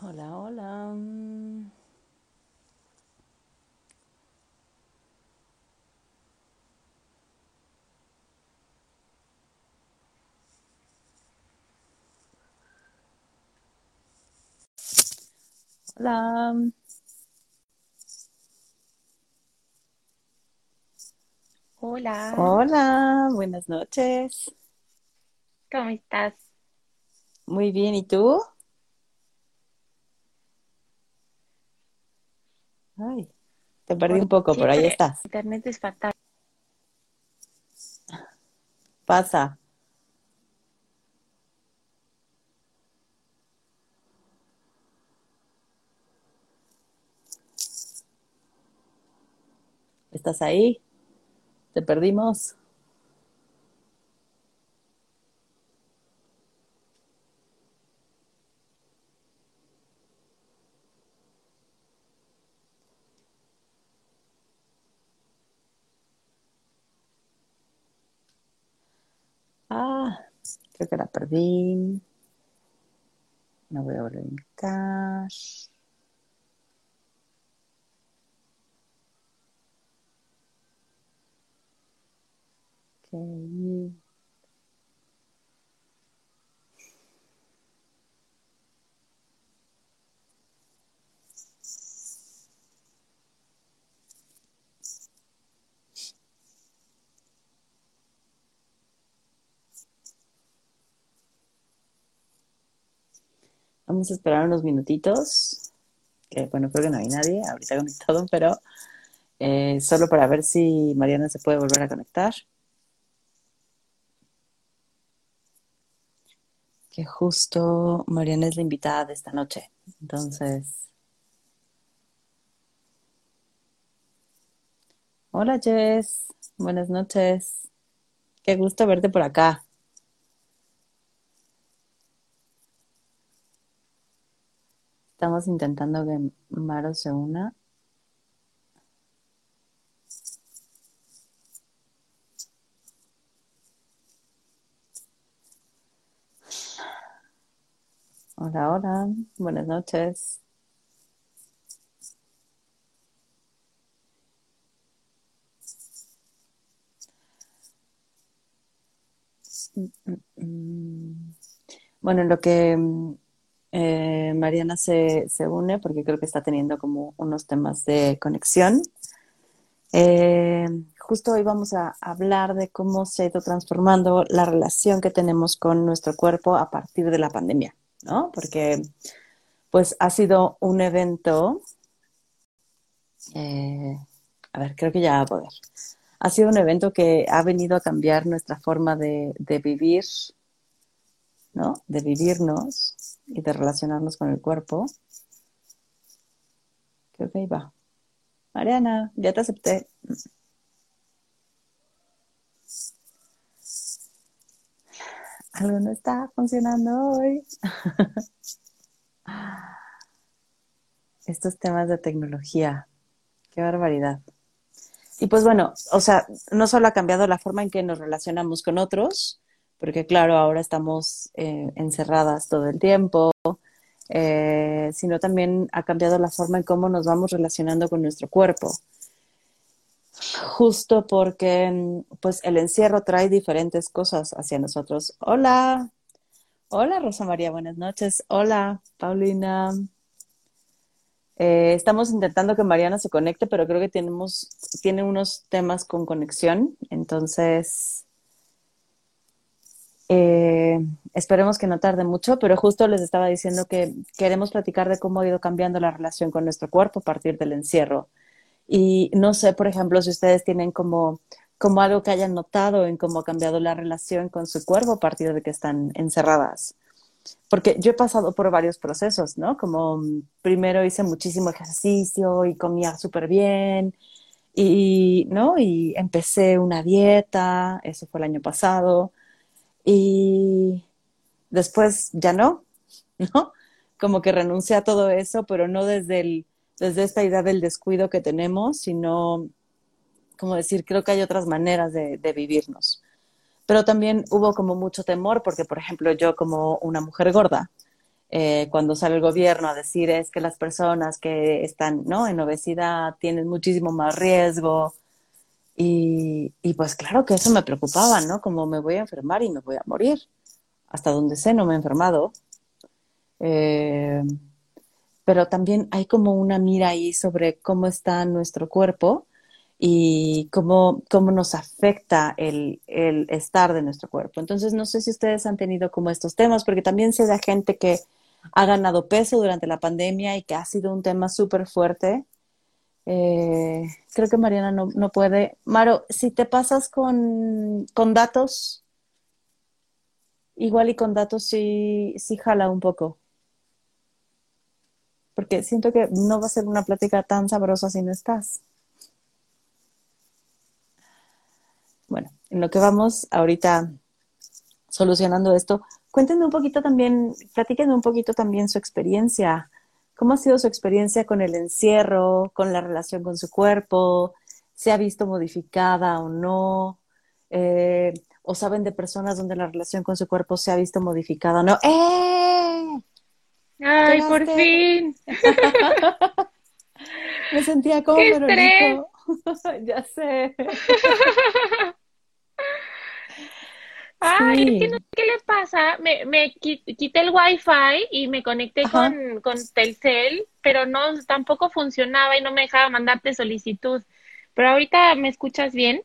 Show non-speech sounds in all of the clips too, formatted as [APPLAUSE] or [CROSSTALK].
Hola, hola. Hola. Hola, Hola, buenas noches. ¿cómo estás? Muy bien, ¿y tú? Ay, te perdí un poco, pero ahí estás. internet es fatal. Pasa. ¿Estás ahí? ¿Te perdimos? Ah, creo que la perdí. No voy a volver a invitar. Ok. Vamos a esperar unos minutitos. Que bueno, creo que no hay nadie ahorita conectado, pero eh, solo para ver si Mariana se puede volver a conectar. Que justo Mariana es la invitada de esta noche. Entonces, hola Jess, buenas noches. Qué gusto verte por acá. Estamos intentando que Maro se una. Hola, hola, buenas noches. Bueno, en lo que mm, eh, Mariana se, se une, porque creo que está teniendo como unos temas de conexión. Eh, justo hoy vamos a hablar de cómo se ha ido transformando la relación que tenemos con nuestro cuerpo a partir de la pandemia, ¿no? Porque pues ha sido un evento, eh, a ver, creo que ya va a poder. Ha sido un evento que ha venido a cambiar nuestra forma de, de vivir, ¿no? De vivirnos y de relacionarnos con el cuerpo. Creo que ahí va. Mariana, ya te acepté. Algo no está funcionando hoy. Estos temas de tecnología, qué barbaridad. Y pues bueno, o sea, no solo ha cambiado la forma en que nos relacionamos con otros, porque claro, ahora estamos eh, encerradas todo el tiempo, eh, sino también ha cambiado la forma en cómo nos vamos relacionando con nuestro cuerpo. Justo porque pues el encierro trae diferentes cosas hacia nosotros. Hola, hola Rosa María, buenas noches. Hola, Paulina. Eh, estamos intentando que Mariana se conecte, pero creo que tenemos, tiene unos temas con conexión, entonces eh, esperemos que no tarde mucho, pero justo les estaba diciendo que queremos platicar de cómo ha ido cambiando la relación con nuestro cuerpo a partir del encierro. Y no sé, por ejemplo, si ustedes tienen como, como algo que hayan notado en cómo ha cambiado la relación con su cuerpo a partir de que están encerradas. Porque yo he pasado por varios procesos, ¿no? Como mm, primero hice muchísimo ejercicio y comía súper bien y, ¿no? Y empecé una dieta, eso fue el año pasado y después ya no, [LAUGHS] ¿no? Como que renuncié a todo eso, pero no desde, el, desde esta idea del descuido que tenemos, sino, como decir, creo que hay otras maneras de, vivirnos. Pero también hubo como mucho temor, porque, por ejemplo, yo como una mujer gorda, eh, cuando sale el gobierno a decir es que las personas que están ¿no? en obesidad tienen muchísimo más riesgo. Y, y pues claro que eso me preocupaba, ¿no? Como me voy a enfermar y me voy a morir. Hasta donde sé no me he enfermado. Eh, pero también hay como una mira ahí sobre cómo está nuestro cuerpo y cómo, cómo nos afecta el, el, estar de nuestro cuerpo. Entonces, no sé si ustedes han tenido como estos temas, porque también se da gente que ha ganado peso durante la pandemia y que ha sido un tema súper fuerte. Eh, creo que Mariana no, no, puede. Maro, si te pasas con, con datos, igual y con datos sí, sí jala un poco. Porque siento que no va a ser una plática tan sabrosa si no estás. Bueno, en lo que vamos ahorita solucionando esto, cuéntenme un poquito también, platíquenme un poquito también su experiencia. ¿Cómo ha sido su experiencia con el encierro, con la relación con su cuerpo? ¿Se ha visto modificada o no? Eh, ¿O saben de personas donde la relación con su cuerpo se ha visto modificada o no? ¡Eh! ¡Ay, por fin! [LAUGHS] Me sentía como ¡Qué [LAUGHS] ya sé. [LAUGHS] Ay, es que no sé qué le pasa. Me, me quité el wifi y me conecté con, con Telcel, pero no, tampoco funcionaba y no me dejaba mandarte solicitud. Pero ahorita me escuchas bien.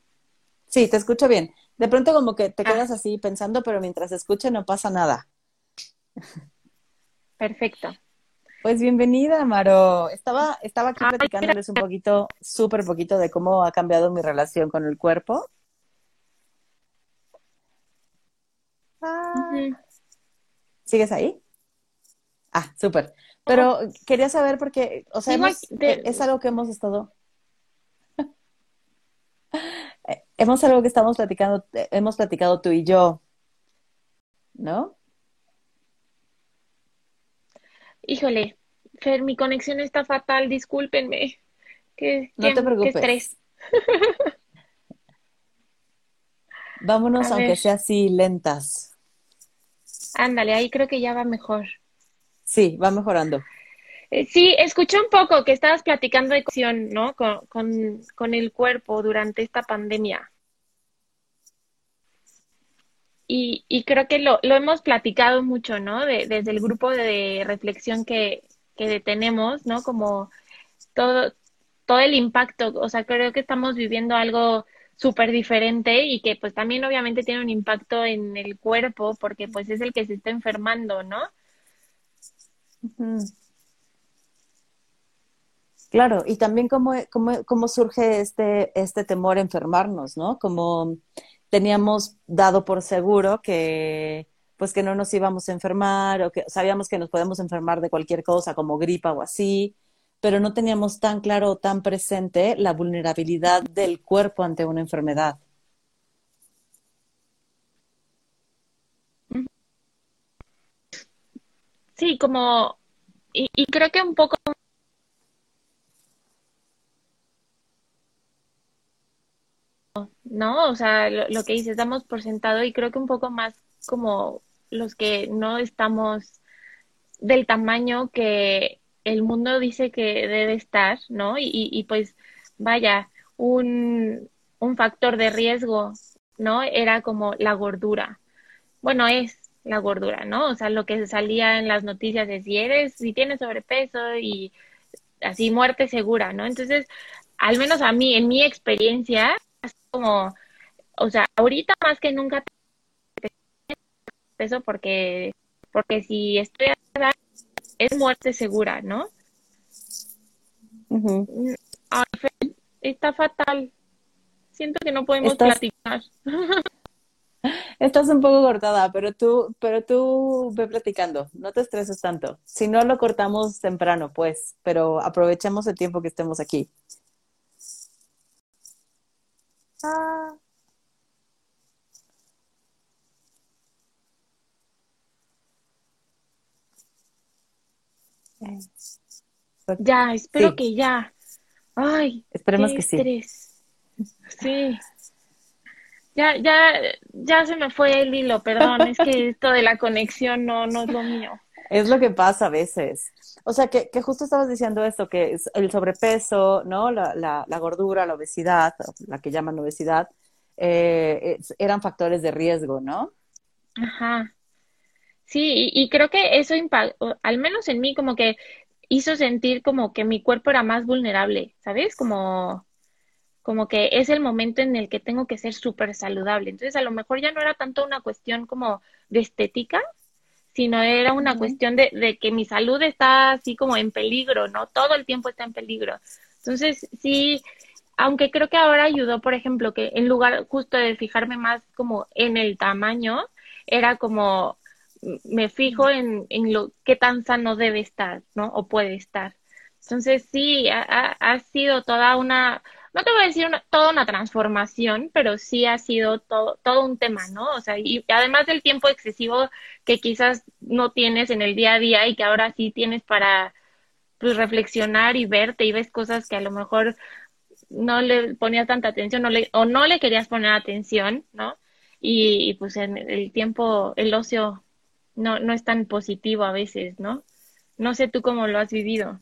Sí, te escucho bien. De pronto como que te ah. quedas así pensando, pero mientras escuche no pasa nada. Perfecto. Pues bienvenida, Maro. Estaba, estaba aquí platicándoles un poquito, súper poquito de cómo ha cambiado mi relación con el cuerpo. ¿Sigues ahí? Ah, súper. Pero quería saber porque, o sea, eh, es algo que hemos estado. [LAUGHS] Eh, hemos algo que estamos platicando, eh, hemos platicado tú y yo, ¿no? Híjole, Fer, mi conexión está fatal, discúlpenme. Qué, no te preocupes. estrés. Vámonos, [LAUGHS] aunque sea así, lentas. Ándale, ahí creo que ya va mejor. Sí, va mejorando. Eh, sí, escuché un poco que estabas platicando de cuestión, ¿no? Con, con, el cuerpo durante esta pandemia. Y, y creo que lo, lo, hemos platicado mucho, ¿no? desde el grupo de reflexión que, que tenemos, ¿no? Como todo, todo el impacto, o sea, creo que estamos viviendo algo súper diferente y que pues también obviamente tiene un impacto en el cuerpo porque pues es el que se está enfermando, ¿no? Claro, y también cómo, cómo, cómo, surge este, este temor enfermarnos, ¿no? Como teníamos dado por seguro que pues que no nos íbamos a enfermar o que sabíamos que nos podemos enfermar de cualquier cosa como gripa o así, pero no teníamos tan claro o tan presente la vulnerabilidad del cuerpo ante una enfermedad. Sí, como, y, creo que un poco ¿no? O sea, lo, que dices, damos por sentado y creo que un poco más como los que no estamos del tamaño que el mundo dice que debe estar, ¿no? Y, y pues vaya, un, un factor de riesgo, ¿no? Era como la gordura. Bueno, es la gordura, ¿no? O sea, lo que salía en las noticias es si eres, si tienes sobrepeso y así muerte segura, ¿no? Entonces, al menos a mí, en mi experiencia, es como, o sea, ahorita más que nunca peso porque, porque si estoy a es muerte segura, ¿no? está fatal. Siento que no podemos platicar. [LAUGHS] Estás un poco cortada, pero tú, pero tú ve platicando, no te estreses tanto. Si no lo cortamos temprano, pues, pero aprovechemos el tiempo que estemos aquí. Ah. Ya, espero que ya. Ay, esperemos que sí. Sí. Ya, ya, ya se me fue el hilo, perdón, es que [LAUGHS] esto de la conexión no, no es lo mío. Es lo que pasa a veces. O sea, que, que justo estabas diciendo esto, que el sobrepeso, ¿no? La, la, la gordura, la obesidad, la que llaman obesidad, eh, eran factores de riesgo, ¿no? Ajá. Sí, y, creo que eso impactó, al menos en mí, como que hizo sentir como que mi cuerpo era más vulnerable, ¿sabes? Como, como que es el momento en el que tengo que ser súper saludable. Entonces, a lo mejor ya no era tanto una cuestión como de estética, sino era una cuestión de, de, que mi salud está así como en peligro, ¿no? Todo el tiempo está en peligro. Entonces, sí, aunque creo que ahora ayudó, por ejemplo, que en lugar justo de fijarme más como en el tamaño, era como me fijo en, en lo qué tan sano debe estar, ¿no? O puede estar. Entonces, sí, ha, ha sido toda una, no te voy a decir toda una transformación, pero sí ha sido todo, todo un tema, ¿no? O sea, y además del tiempo excesivo que quizás no tienes en el día a día y que ahora sí tienes para pues reflexionar y verte y ves cosas que a lo mejor no le ponías tanta atención no le, o no le querías poner atención, ¿no? Y, pues en el tiempo, el ocio no, no es tan positivo a veces, ¿no? No sé tú cómo lo has vivido.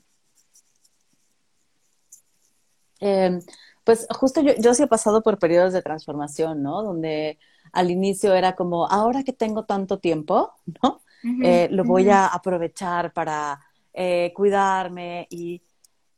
Em, pues justo yo, yo sí he pasado por periodos de transformación, ¿no? Donde al inicio era como, ahora que tengo tanto tiempo, [LAUGHS] ¿no? Eh, lo voy a aprovechar para eh, cuidarme y,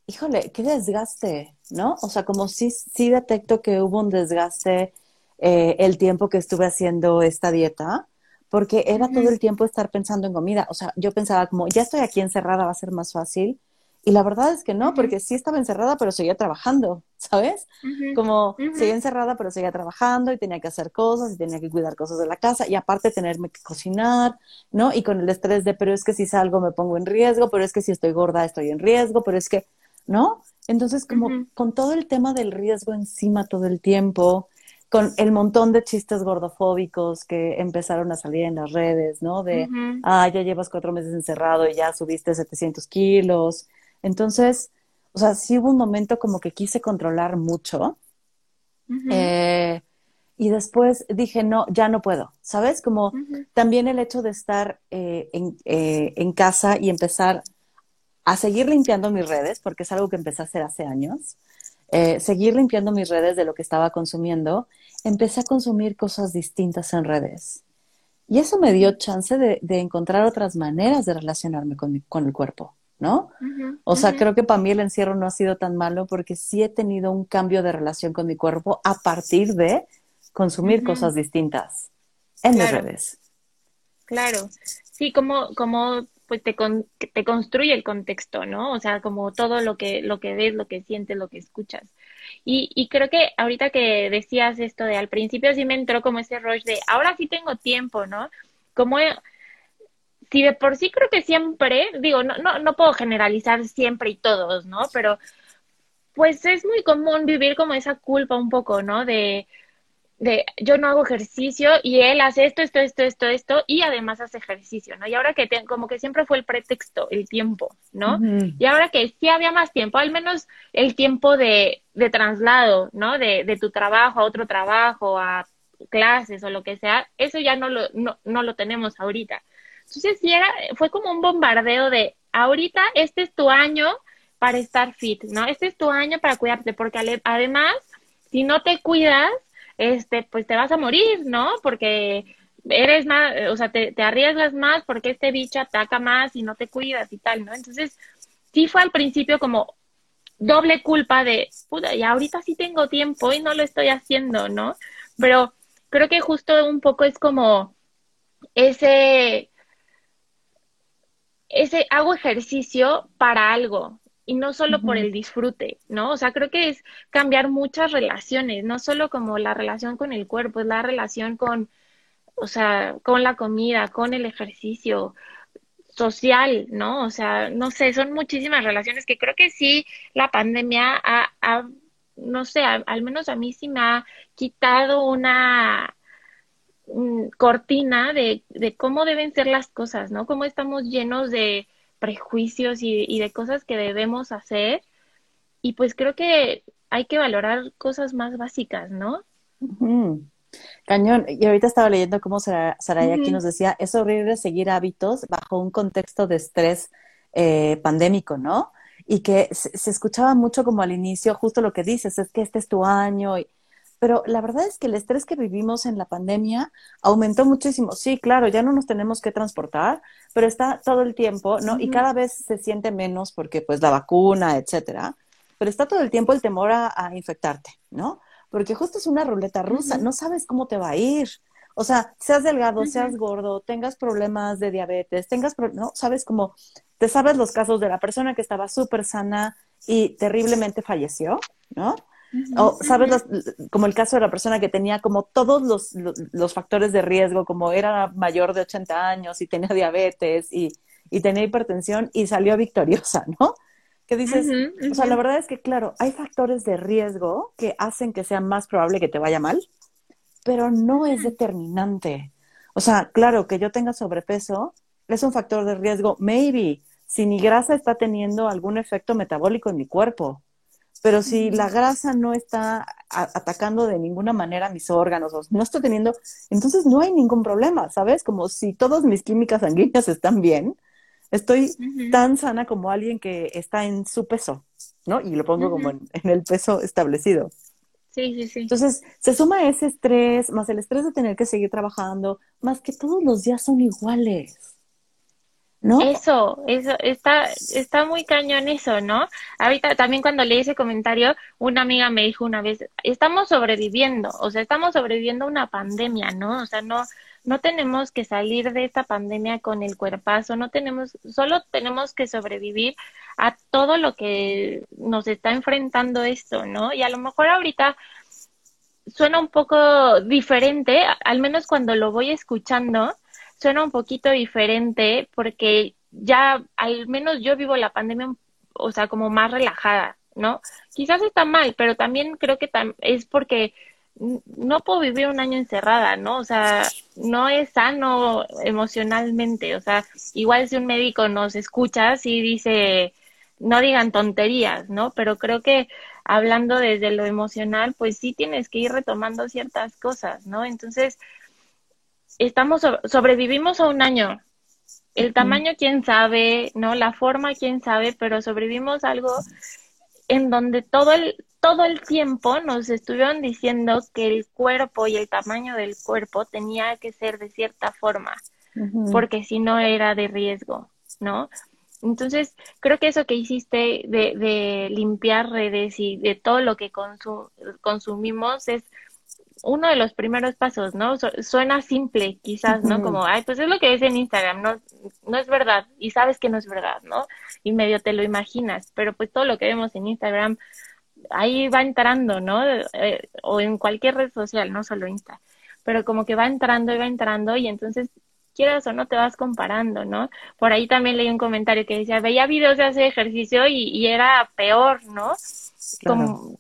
híjole, qué desgaste, ¿no? O sea, como sí, sí detecto que hubo un desgaste eh, el tiempo que estuve haciendo esta dieta, porque era todo el tiempo estar pensando en comida. O sea, yo pensaba como, ya estoy aquí encerrada, va a ser más fácil. Y la verdad es que no, porque sí estaba encerrada, pero seguía trabajando, [LAUGHS] ¿sabes? Como seguía encerrada, pero seguía trabajando y tenía que hacer cosas y tenía que cuidar cosas de la casa y aparte tenerme que cocinar, ¿no? Y con el estrés de, pero es que si salgo me pongo en riesgo, pero es que si estoy gorda estoy en riesgo, pero es que, ¿no? Entonces, como con todo el tema del riesgo encima todo el tiempo, con el montón de chistes gordofóbicos que empezaron a salir en las redes, ¿no? De, ah, ya llevas cuatro meses encerrado y ya subiste 700 kilos. Entonces, o sea, sí hubo un momento como que quise controlar mucho. Eh, y después dije, no, ya no puedo, ¿sabes? Como también el hecho de estar eh, en, eh, en casa y empezar a seguir limpiando mis redes, porque es algo que empecé a hacer hace años, eh, seguir limpiando mis redes de lo que estaba consumiendo, empecé a consumir cosas distintas en redes. Y eso me dio chance de, encontrar otras maneras de relacionarme con, con el cuerpo, ¿no? o sea, creo que para mí el encierro no ha sido tan malo porque sí he tenido un cambio de relación con mi cuerpo a partir de consumir cosas distintas en mis redes. Claro, sí, como, como pues te, te construye el contexto, ¿no? O sea, como todo lo que, lo que ves, lo que sientes, lo que escuchas. Y, y creo que ahorita que decías esto de al principio sí me entró como ese rush de ahora sí tengo tiempo, ¿no? Como si de por sí creo que siempre, digo, no, no, no puedo generalizar siempre y todos, ¿no? Pero pues es muy común vivir como esa culpa un poco, ¿no? De, de yo no hago ejercicio y él hace esto, esto, esto, esto, esto y además hace ejercicio, ¿no? Y ahora que como que siempre fue el pretexto, el tiempo, ¿no? Y ahora que sí había más tiempo, al menos el tiempo de, de traslado, ¿no? De, de tu trabajo a otro trabajo, a clases o lo que sea, eso ya no lo, no, no lo tenemos ahorita. Entonces sí era, fue como un bombardeo de ahorita este es tu año para estar fit, ¿no? Este es tu año para cuidarte, porque además, si no te cuidas, este, pues te vas a morir, ¿no? Porque eres más, o sea, te, arriesgas más porque este bicho ataca más y no te cuidas y tal, ¿no? Entonces, sí fue al principio como doble culpa de, puta, y ahorita sí tengo tiempo y no lo estoy haciendo, ¿no? Pero creo que justo un poco es como ese, ese hago ejercicio para algo, y no solo por el disfrute, ¿no? O sea, creo que es cambiar muchas relaciones, no solo como la relación con el cuerpo, es la relación con, o sea, con la comida, con el ejercicio social, ¿no? O sea, no sé, son muchísimas relaciones que creo que sí la pandemia ha, no sé, al menos a mí sí me ha quitado una mm, cortina de, de cómo deben ser las cosas, ¿no? Cómo estamos llenos de prejuicios y, de cosas que debemos hacer. Y pues creo que hay que valorar cosas más básicas, ¿no? Cañón. Y ahorita estaba leyendo cómo Saraya aquí nos decía, es horrible seguir hábitos bajo un contexto de estrés eh, pandémico, ¿no? Y que se, escuchaba mucho como al inicio, justo lo que dices, es que este es tu año. Pero la verdad es que el estrés que vivimos en la pandemia aumentó muchísimo. Sí, claro, ya no nos tenemos que transportar, pero está todo el tiempo, ¿no? Y cada vez se siente menos porque pues la vacuna, etcétera. Pero está todo el tiempo el temor a infectarte, ¿no? porque justo es una ruleta rusa, no sabes cómo te va a ir. O sea, seas delgado, seas gordo, tengas problemas de diabetes, tengas, no, sabes cómo, te sabes los casos de la persona que estaba súper sana y terriblemente falleció, ¿no? O sabes como el caso de la persona que tenía como todos los, los, factores de riesgo, como era mayor de 80 años y tenía diabetes y, y tenía hipertensión y salió victoriosa, [LAUGHS] ¿no? que dices, o sea, la verdad es que, claro, hay factores de riesgo que hacen que sea más probable que te vaya mal, pero no es determinante. O sea, claro, que yo tenga sobrepeso es un factor de riesgo, maybe, si mi grasa está teniendo algún efecto metabólico en mi cuerpo. Pero si la grasa no está atacando de ninguna manera mis órganos, o no estoy teniendo, entonces no hay ningún problema, ¿sabes? Como si todas mis químicas sanguíneas están bien, Estoy tan sana como alguien que está en su peso, ¿no? Y lo pongo como en, el peso establecido. Sí, sí, sí. Entonces, se suma ese estrés, más el estrés de tener que seguir trabajando, más que todos los días son iguales. ¿No? Eso, eso, está, está muy cañón eso, ¿no? Ahorita también cuando leí ese comentario, una amiga me dijo una vez, estamos sobreviviendo, o sea, estamos sobreviviendo a una pandemia, ¿no? O sea, no, no tenemos que salir de esta pandemia con el cuerpazo, no tenemos, solo tenemos que sobrevivir a todo lo que nos está enfrentando esto, ¿no? Y a lo mejor ahorita suena un poco diferente, al menos cuando lo voy escuchando, suena un poquito diferente porque ya al menos yo vivo la pandemia, o sea, como más relajada, ¿no? Quizás está mal, pero también creo que es porque no puedo vivir un año encerrada, ¿no? O sea, no es sano emocionalmente. O sea, igual si un médico nos escucha, sí dice, no digan tonterías, ¿no? Pero creo que hablando desde lo emocional, pues sí tienes que ir retomando ciertas cosas, ¿no? Entonces, estamos, sobrevivimos a un año. El tamaño, quién sabe, ¿no? La forma, quién sabe, pero sobrevivimos algo en donde todo el, todo el tiempo nos estuvieron diciendo que el cuerpo y el tamaño del cuerpo tenía que ser de cierta forma, porque si no era de riesgo, ¿no? Entonces, creo que eso que hiciste de, de limpiar redes y de todo lo que consumimos es uno de los primeros pasos, ¿no? suena simple, quizás, ¿no? Como, ay, pues es lo que ves en Instagram, no, no es verdad, y sabes que no es verdad, ¿no? Y medio te lo imaginas, pero pues todo lo que vemos en Instagram ahí va entrando, ¿no? Eh, o en cualquier red social, no solo Insta, pero como que va entrando y va entrando y entonces quieras o no te vas comparando, ¿no? Por ahí también leí un comentario que decía, veía videos de hacer ejercicio y, era peor, ¿no? Como,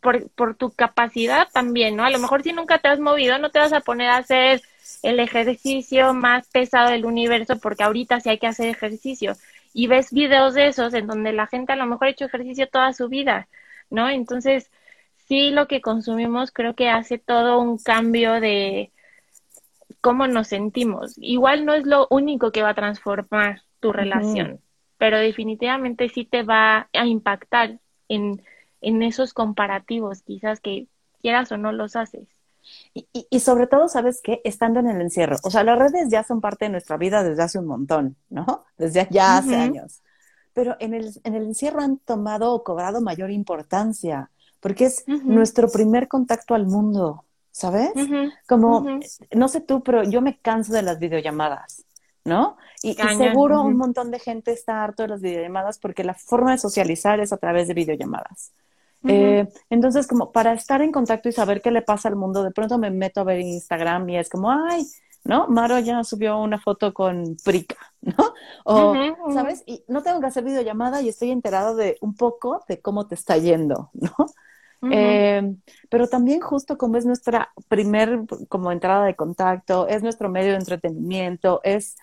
por, por tu capacidad también, ¿no? A lo mejor si nunca te has movido, no te vas a poner a hacer el ejercicio más pesado del universo porque ahorita sí hay que hacer ejercicio. Y ves videos de esos en donde la gente a lo mejor ha hecho ejercicio toda su vida. ¿no? Entonces, sí lo que consumimos creo que hace todo un cambio de cómo nos sentimos. Igual no es lo único que va a transformar tu relación, pero definitivamente sí te va a impactar en, en esos comparativos, quizás que quieras o no los haces. Y, y, sobre todo, ¿sabes qué? Estando en el encierro. O sea, las redes ya son parte de nuestra vida desde hace un montón, ¿no? [LAUGHS] Desde ya hace años pero en el, en el encierro han tomado o cobrado mayor importancia, porque es nuestro primer contacto al mundo, ¿sabes? Como, no sé tú, pero yo me canso de las videollamadas, ¿no? Y, seguro un montón de gente está harto de las videollamadas porque la forma de socializar es a través de videollamadas. Eh, entonces, como para estar en contacto y saber qué le pasa al mundo, de pronto me meto a ver Instagram y es como, ay, ¿no? Maro ya subió una foto con Prica, [LAUGHS] ¿no? O, ¿sabes? Y no tengo que hacer videollamada y estoy enterado de un poco de cómo te está yendo, [LAUGHS] ¿no? Eh, pero también justo como es nuestra primer como entrada de contacto, es nuestro medio de entretenimiento, es,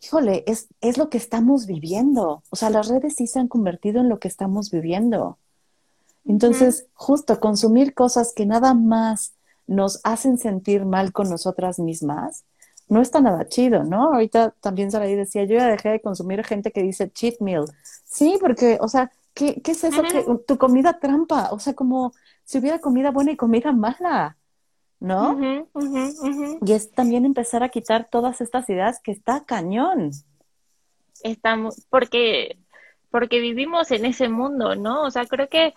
híjole, es, es lo que estamos viviendo. O sea, las redes sí se han convertido en lo que estamos viviendo. Entonces, justo consumir cosas que nada más nos hacen sentir mal con nosotras mismas, no está nada chido, ¿no? Ahorita también Saraí decía, yo ya dejé de consumir gente que dice cheat meal. Sí, porque, o sea, ¿qué, qué es eso? que Tu comida trampa, o sea, como si hubiera comida buena y comida mala, ¿no? Y es también empezar a quitar todas estas ideas que está cañón. Estamos, porque, porque vivimos en ese mundo, ¿no? O sea, creo que,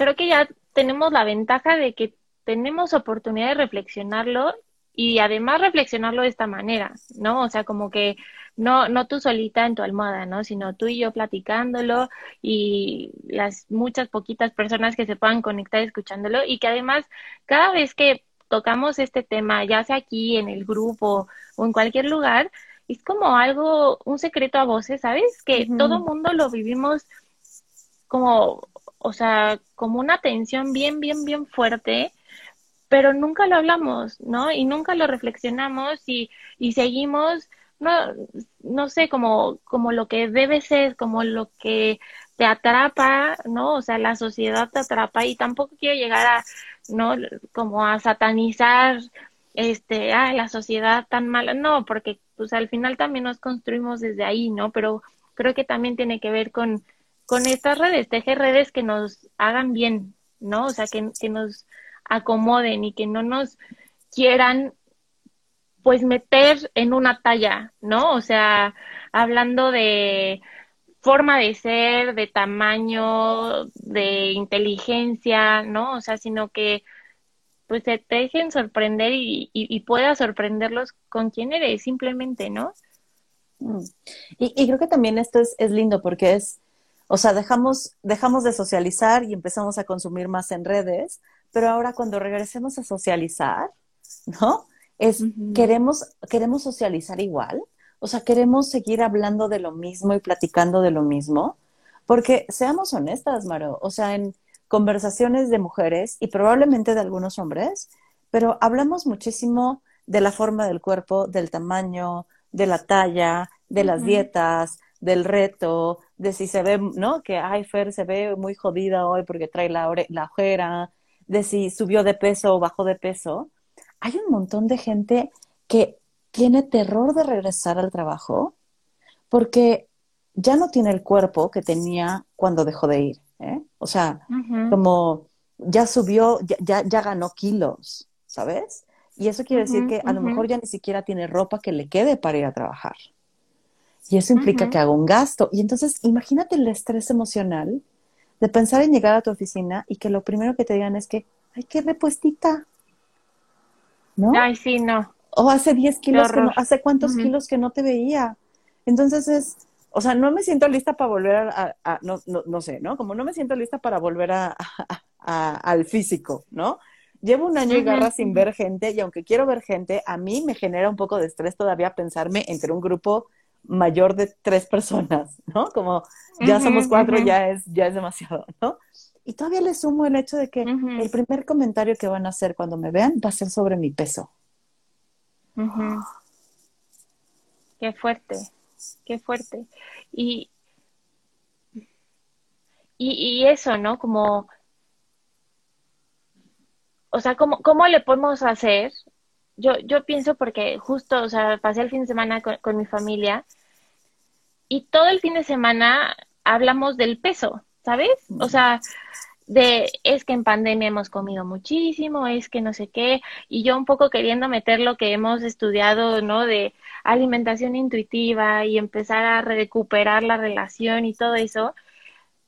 creo que ya tenemos la ventaja de que tenemos oportunidad de reflexionarlo y además reflexionarlo de esta manera, ¿no? O sea, como que no, no tú solita en tu almohada, ¿no? Sino tú y yo platicándolo y las muchas poquitas personas que se puedan conectar escuchándolo y que además cada vez que tocamos este tema, ya sea aquí en el grupo o en cualquier lugar, es como algo, un secreto a voces, ¿sabes? Que todo mundo lo vivimos como, o sea, como una tensión bien, bien, bien fuerte pero nunca lo hablamos, ¿no? Y nunca lo reflexionamos y, y seguimos, no, no sé, como, como lo que debe ser, como lo que te atrapa, ¿no? O sea, la sociedad te atrapa y tampoco quiero llegar a, ¿no? Como a satanizar, este, ah, la sociedad tan mala, no, porque pues al final también nos construimos desde ahí, ¿no? Pero creo que también tiene que ver con, con estas redes, tejer redes que nos hagan bien, ¿no? O sea, que, que nos acomoden y que no nos quieran pues meter en una talla, ¿no? O sea, hablando de forma de ser, de tamaño, de inteligencia, ¿no? O sea, sino que pues te dejen sorprender y, y, puedas sorprenderlos con quién eres, simplemente, ¿no? Mm. Y, y, creo que también esto es, es lindo porque es, o sea, dejamos, dejamos de socializar y empezamos a consumir más en redes, pero ahora cuando regresemos a socializar, ¿no? Es, queremos, queremos socializar igual, o sea, queremos seguir hablando de lo mismo y platicando de lo mismo, porque seamos honestas, Maro, o sea, en conversaciones de mujeres y probablemente de algunos hombres, pero hablamos muchísimo de la forma del cuerpo, del tamaño, de la talla, de las dietas, del reto, de si se ve, ¿no? Que, ay, Fer se ve muy jodida hoy porque trae la, la ojera, de si subió de peso o bajó de peso, hay un montón de gente que tiene terror de regresar al trabajo porque ya no tiene el cuerpo que tenía cuando dejó de ir. ¿eh? O sea, como ya subió, ya, ya, ganó kilos, ¿sabes? Y eso quiere decir que a lo mejor ya ni siquiera tiene ropa que le quede para ir a trabajar. Y eso implica que haga un gasto. Y entonces, imagínate el estrés emocional de pensar en llegar a tu oficina y que lo primero que te digan es que, ay, qué repuestita. ¿No? Ay, sí, no. O hace 10 kilos, que no, hace cuántos kilos que no te veía. Entonces es, o sea, no me siento lista para volver a, no, no, no, sé, ¿no? Como no me siento lista para volver a, al físico, ¿no? Llevo un año y garra sin ver gente y aunque quiero ver gente, a mí me genera un poco de estrés todavía pensarme entre un grupo mayor de tres personas, [LAUGHS] ¿no? Como ya somos cuatro, ya, es, ya es demasiado, ¿no? Y todavía le sumo el hecho de que el primer comentario que van a hacer cuando me vean va a ser sobre mi peso. Qué fuerte, qué fuerte. Y, y, y, eso, ¿no? Como, o sea, ¿cómo, ¿cómo le podemos hacer yo, yo pienso porque justo, o sea, pasé el fin de semana con, mi familia y todo el fin de semana hablamos del peso, ¿sabes? O sea, de es que en pandemia hemos comido muchísimo, es que no sé qué, y yo un poco queriendo meter lo que hemos estudiado, ¿no? De alimentación intuitiva y empezar a recuperar la relación y todo eso,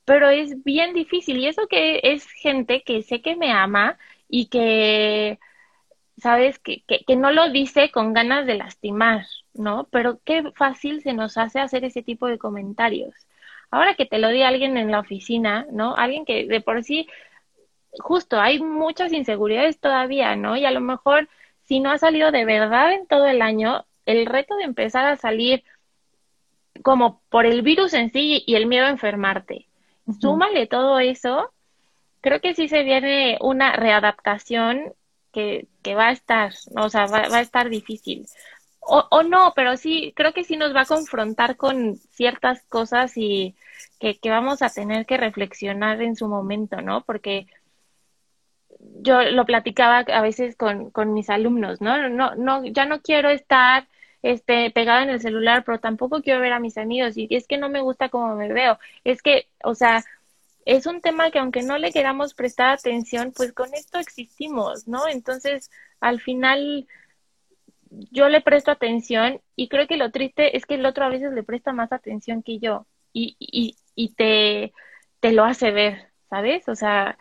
pero es bien difícil y eso que es gente que sé que me ama y que ¿sabes? Que, que, que, no lo dice con ganas de lastimar, ¿no? Pero qué fácil se nos hace hacer ese tipo de comentarios. Ahora que te lo di alguien en la oficina, ¿no? Alguien que de por sí, justo, hay muchas inseguridades todavía, ¿no? Y a lo mejor, si no ha salido de verdad en todo el año, el reto de empezar a salir como por el virus en sí y el miedo a enfermarte. Súmale todo eso, creo que sí se viene una readaptación que, va a estar, o sea, va, a estar difícil. O, o, no, pero sí, creo que sí nos va a confrontar con ciertas cosas y que, vamos a tener que reflexionar en su momento, ¿no? Porque yo lo platicaba a veces con, con mis alumnos, ¿no? No, no, ya no quiero estar este, pegada en el celular, pero tampoco quiero ver a mis amigos y es que no me gusta cómo me veo. Es que, o sea, es un tema que aunque no le queramos prestar atención, pues con esto existimos, ¿no? Entonces, al final, yo le presto atención y creo que lo triste es que el otro a veces le presta más atención que yo y, y, y te, te lo hace ver, ¿sabes? O sea,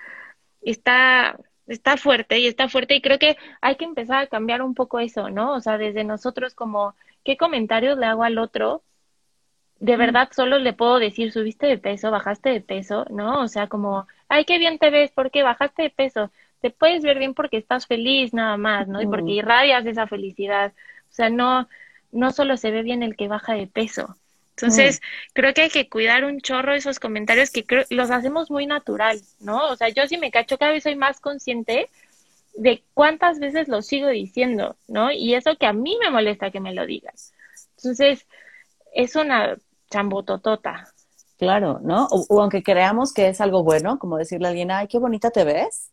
está, está fuerte y está fuerte y creo que hay que empezar a cambiar un poco eso, ¿no? O sea, desde nosotros como, ¿qué comentarios le hago al otro? De verdad solo le puedo decir, subiste de peso, bajaste de peso, ¿no? O sea, como, ay, qué bien te ves, ¿por qué bajaste de peso? Te puedes ver bien porque estás feliz nada más, ¿no? Y porque irradias esa felicidad. O sea, no, no solo se ve bien el que baja de peso, entonces, creo que hay que cuidar un chorro esos comentarios que creo, los hacemos muy natural, ¿no? O sea, yo sí me cacho, cada vez soy más consciente de cuántas veces lo sigo diciendo, ¿no? Y eso que a mí me molesta que me lo digas. Entonces, es una chambototota. Claro, ¿no? O, aunque creamos que es algo bueno, como decirle a alguien, ay, qué bonita te ves,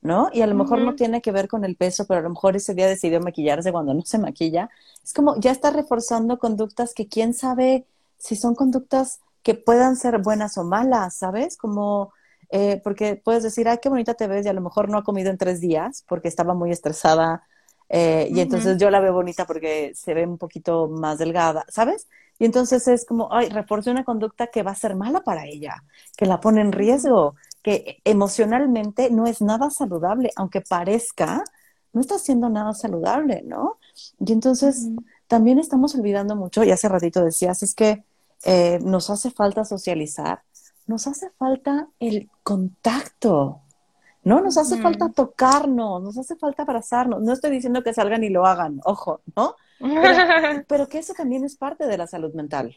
¿no? Y a lo mejor no tiene que ver con el peso, pero a lo mejor ese día decidió maquillarse cuando no se maquilla. Es como ya está reforzando conductas que quién sabe si son conductas que puedan ser buenas o malas, ¿sabes? Como, eh, porque puedes decir, ay, qué bonita te ves y a lo mejor no ha comido en tres días porque estaba muy estresada eh, y entonces yo la veo bonita porque se ve un poquito más delgada, ¿sabes? Y entonces es como, ay, refuerce una conducta que va a ser mala para ella, que la pone en riesgo, que emocionalmente no es nada saludable, aunque parezca, no está haciendo nada saludable, ¿no? Y entonces también estamos olvidando mucho, y hace ratito decías, es que eh, nos hace falta socializar, nos hace falta el contacto, ¿no? Nos hace falta tocarnos, nos hace falta abrazarnos. No estoy diciendo que salgan y lo hagan, ojo, ¿no? Pero, [LAUGHS] que eso también es parte de la salud mental.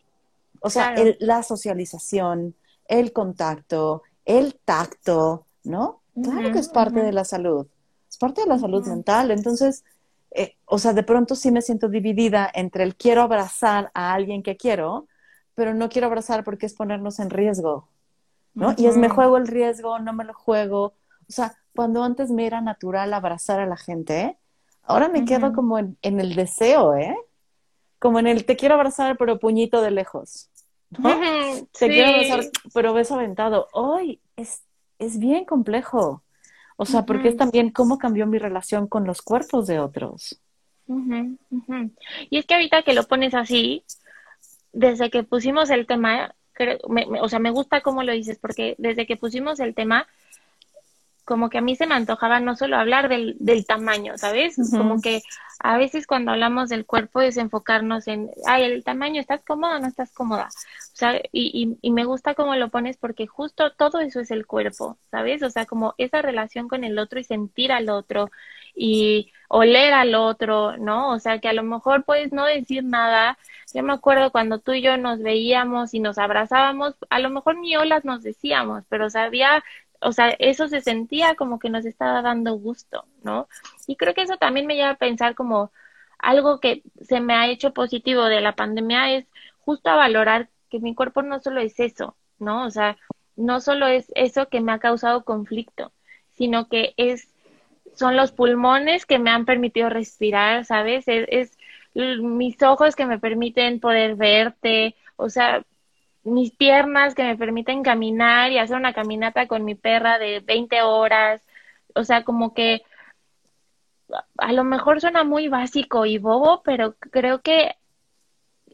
O sea, la socialización, el contacto, el tacto, ¿no? Claro que es parte de la salud, es parte de la salud mental. Entonces, eh, o sea, de pronto sí me siento dividida entre el quiero abrazar a alguien que quiero, pero no quiero abrazar porque es ponernos en riesgo, ¿no? Y es me juego el riesgo, no me lo juego. O sea, cuando antes me era natural abrazar a la gente, ahora me quedo como en, el deseo, ¿eh? Como en el te quiero abrazar, pero puñito de lejos. ¿no? Te quiero abrazar, pero beso aventado. Hoy es, es bien complejo. O sea, porque es también cómo cambió mi relación con los cuerpos de otros. Y es que ahorita que lo pones así, desde que pusimos el tema, o sea, me gusta cómo lo dices, porque desde que pusimos el tema, como que a mí se me antojaba no solo hablar del, del tamaño, ¿sabes? Como que a veces cuando hablamos del cuerpo es enfocarnos en, ay, el tamaño, ¿estás cómoda o no estás cómoda? O sea, y, y, me gusta cómo lo pones porque justo todo eso es el cuerpo, ¿sabes? O sea, como esa relación con el otro y sentir al otro y oler al otro, ¿no? O sea, que a lo mejor puedes no decir nada. Yo me acuerdo cuando tú y yo nos veíamos y nos abrazábamos, a lo mejor ni olas nos decíamos, pero sabía o sea, eso se sentía como que nos estaba dando gusto, ¿no? Y creo que eso también me lleva a pensar como algo que se me ha hecho positivo de la pandemia es justo a valorar que mi cuerpo no solo es eso, ¿no? O sea, no solo es eso que me ha causado conflicto, sino que es son los pulmones que me han permitido respirar, ¿sabes? Es, es mis ojos que me permiten poder verte, o sea, mis piernas que me permiten caminar y hacer una caminata con mi perra de 20 horas. O sea, como que a lo mejor suena muy básico y bobo, pero creo que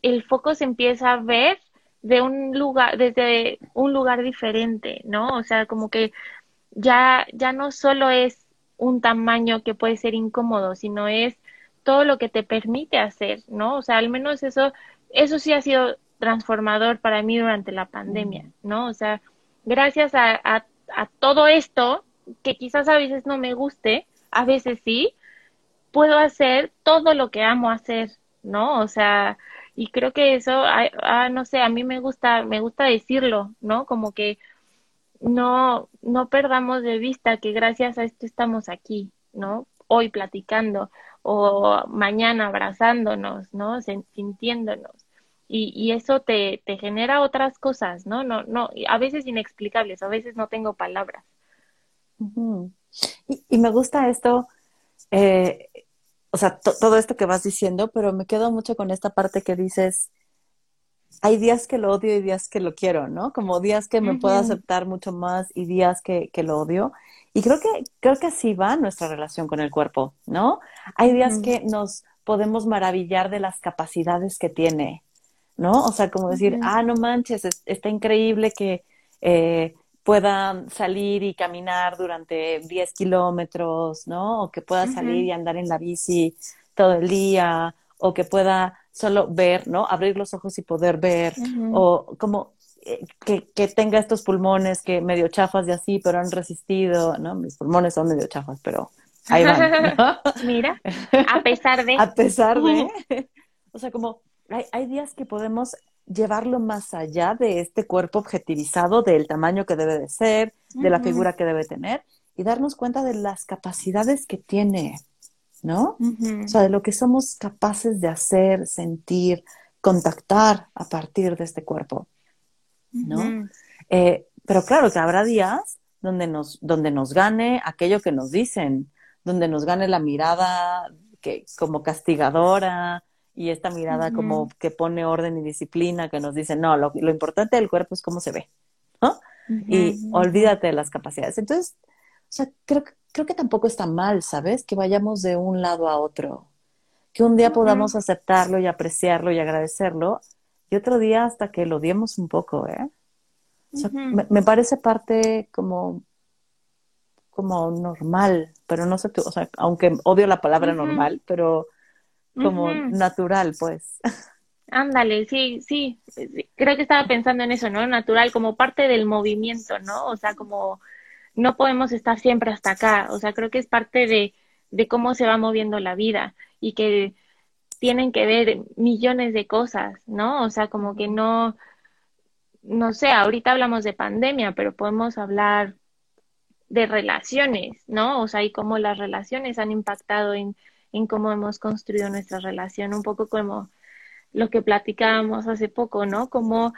el foco se empieza a ver de un lugar, desde un lugar diferente, ¿no? O sea, como que ya, ya no solo es un tamaño que puede ser incómodo, sino es todo lo que te permite hacer, ¿no? O sea, al menos eso, eso sí ha sido transformador para mí durante la pandemia, ¿no? O sea, gracias a, a, todo esto, que quizás a veces no me guste, a veces sí, puedo hacer todo lo que amo hacer, ¿no? O sea, y creo que eso, ah, no sé, a mí me gusta, me gusta decirlo, ¿no? Como que no, no perdamos de vista que gracias a esto estamos aquí, ¿no? Hoy platicando o mañana abrazándonos, ¿no? Sintiéndonos y, y eso te, te genera otras cosas, ¿no? No, no, a veces inexplicables, a veces no tengo palabras. Y, me gusta esto, eh, o sea, todo esto que vas diciendo, pero me quedo mucho con esta parte que dices, hay días que lo odio y días que lo quiero, ¿no? Como días que me puedo aceptar mucho más y días que, que, lo odio. Y creo que, creo que así va nuestra relación con el cuerpo, ¿no? Hay días que nos podemos maravillar de las capacidades que tiene, ¿no? O sea, como decir, ah, no manches, está increíble que eh, pueda salir y caminar durante 10 kilómetros, ¿no? O que pueda salir y andar en la bici todo el día, o que pueda solo ver, ¿no? Abrir los ojos y poder ver, o como eh, que, que, tenga estos pulmones que medio chafas y así, pero han resistido, ¿no? Mis pulmones son medio chafas, pero ahí van. [LAUGHS] Mira, a pesar de. [LAUGHS] a pesar de. [LAUGHS] o sea, como hay, hay días que podemos llevarlo más allá de este cuerpo objetivizado, del tamaño que debe de ser, de la figura que debe tener, y darnos cuenta de las capacidades que tiene, ¿no? O sea, de lo que somos capaces de hacer, sentir, contactar a partir de este cuerpo, ¿no? Eh, pero claro que habrá días donde nos, donde nos gane aquello que nos dicen, donde nos gane la mirada que, como castigadora, y esta mirada como que pone orden y disciplina, que nos dice, no, lo, importante del cuerpo es cómo se ve, ¿no? Y olvídate de las capacidades. Entonces, o sea, creo, creo que tampoco está mal, ¿sabes? Que vayamos de un lado a otro, que un día podamos aceptarlo y apreciarlo y agradecerlo, y otro día hasta que lo odiemos un poco, ¿eh? O sea, me, parece parte como como normal, pero no sé, o sea, aunque odio la palabra normal, pero como natural, pues. Ándale, sí, sí, creo que estaba pensando en eso, ¿no? Natural, como parte del movimiento, ¿no? O sea, como no podemos estar siempre hasta acá, o sea, creo que es parte de, de cómo se va moviendo la vida y que tienen que ver millones de cosas, ¿no? O sea, como que no, no sé, ahorita hablamos de pandemia, pero podemos hablar de relaciones, ¿no? O sea, y cómo las relaciones han impactado en en cómo hemos construido nuestra relación, un poco como lo que platicábamos hace poco, ¿no? Como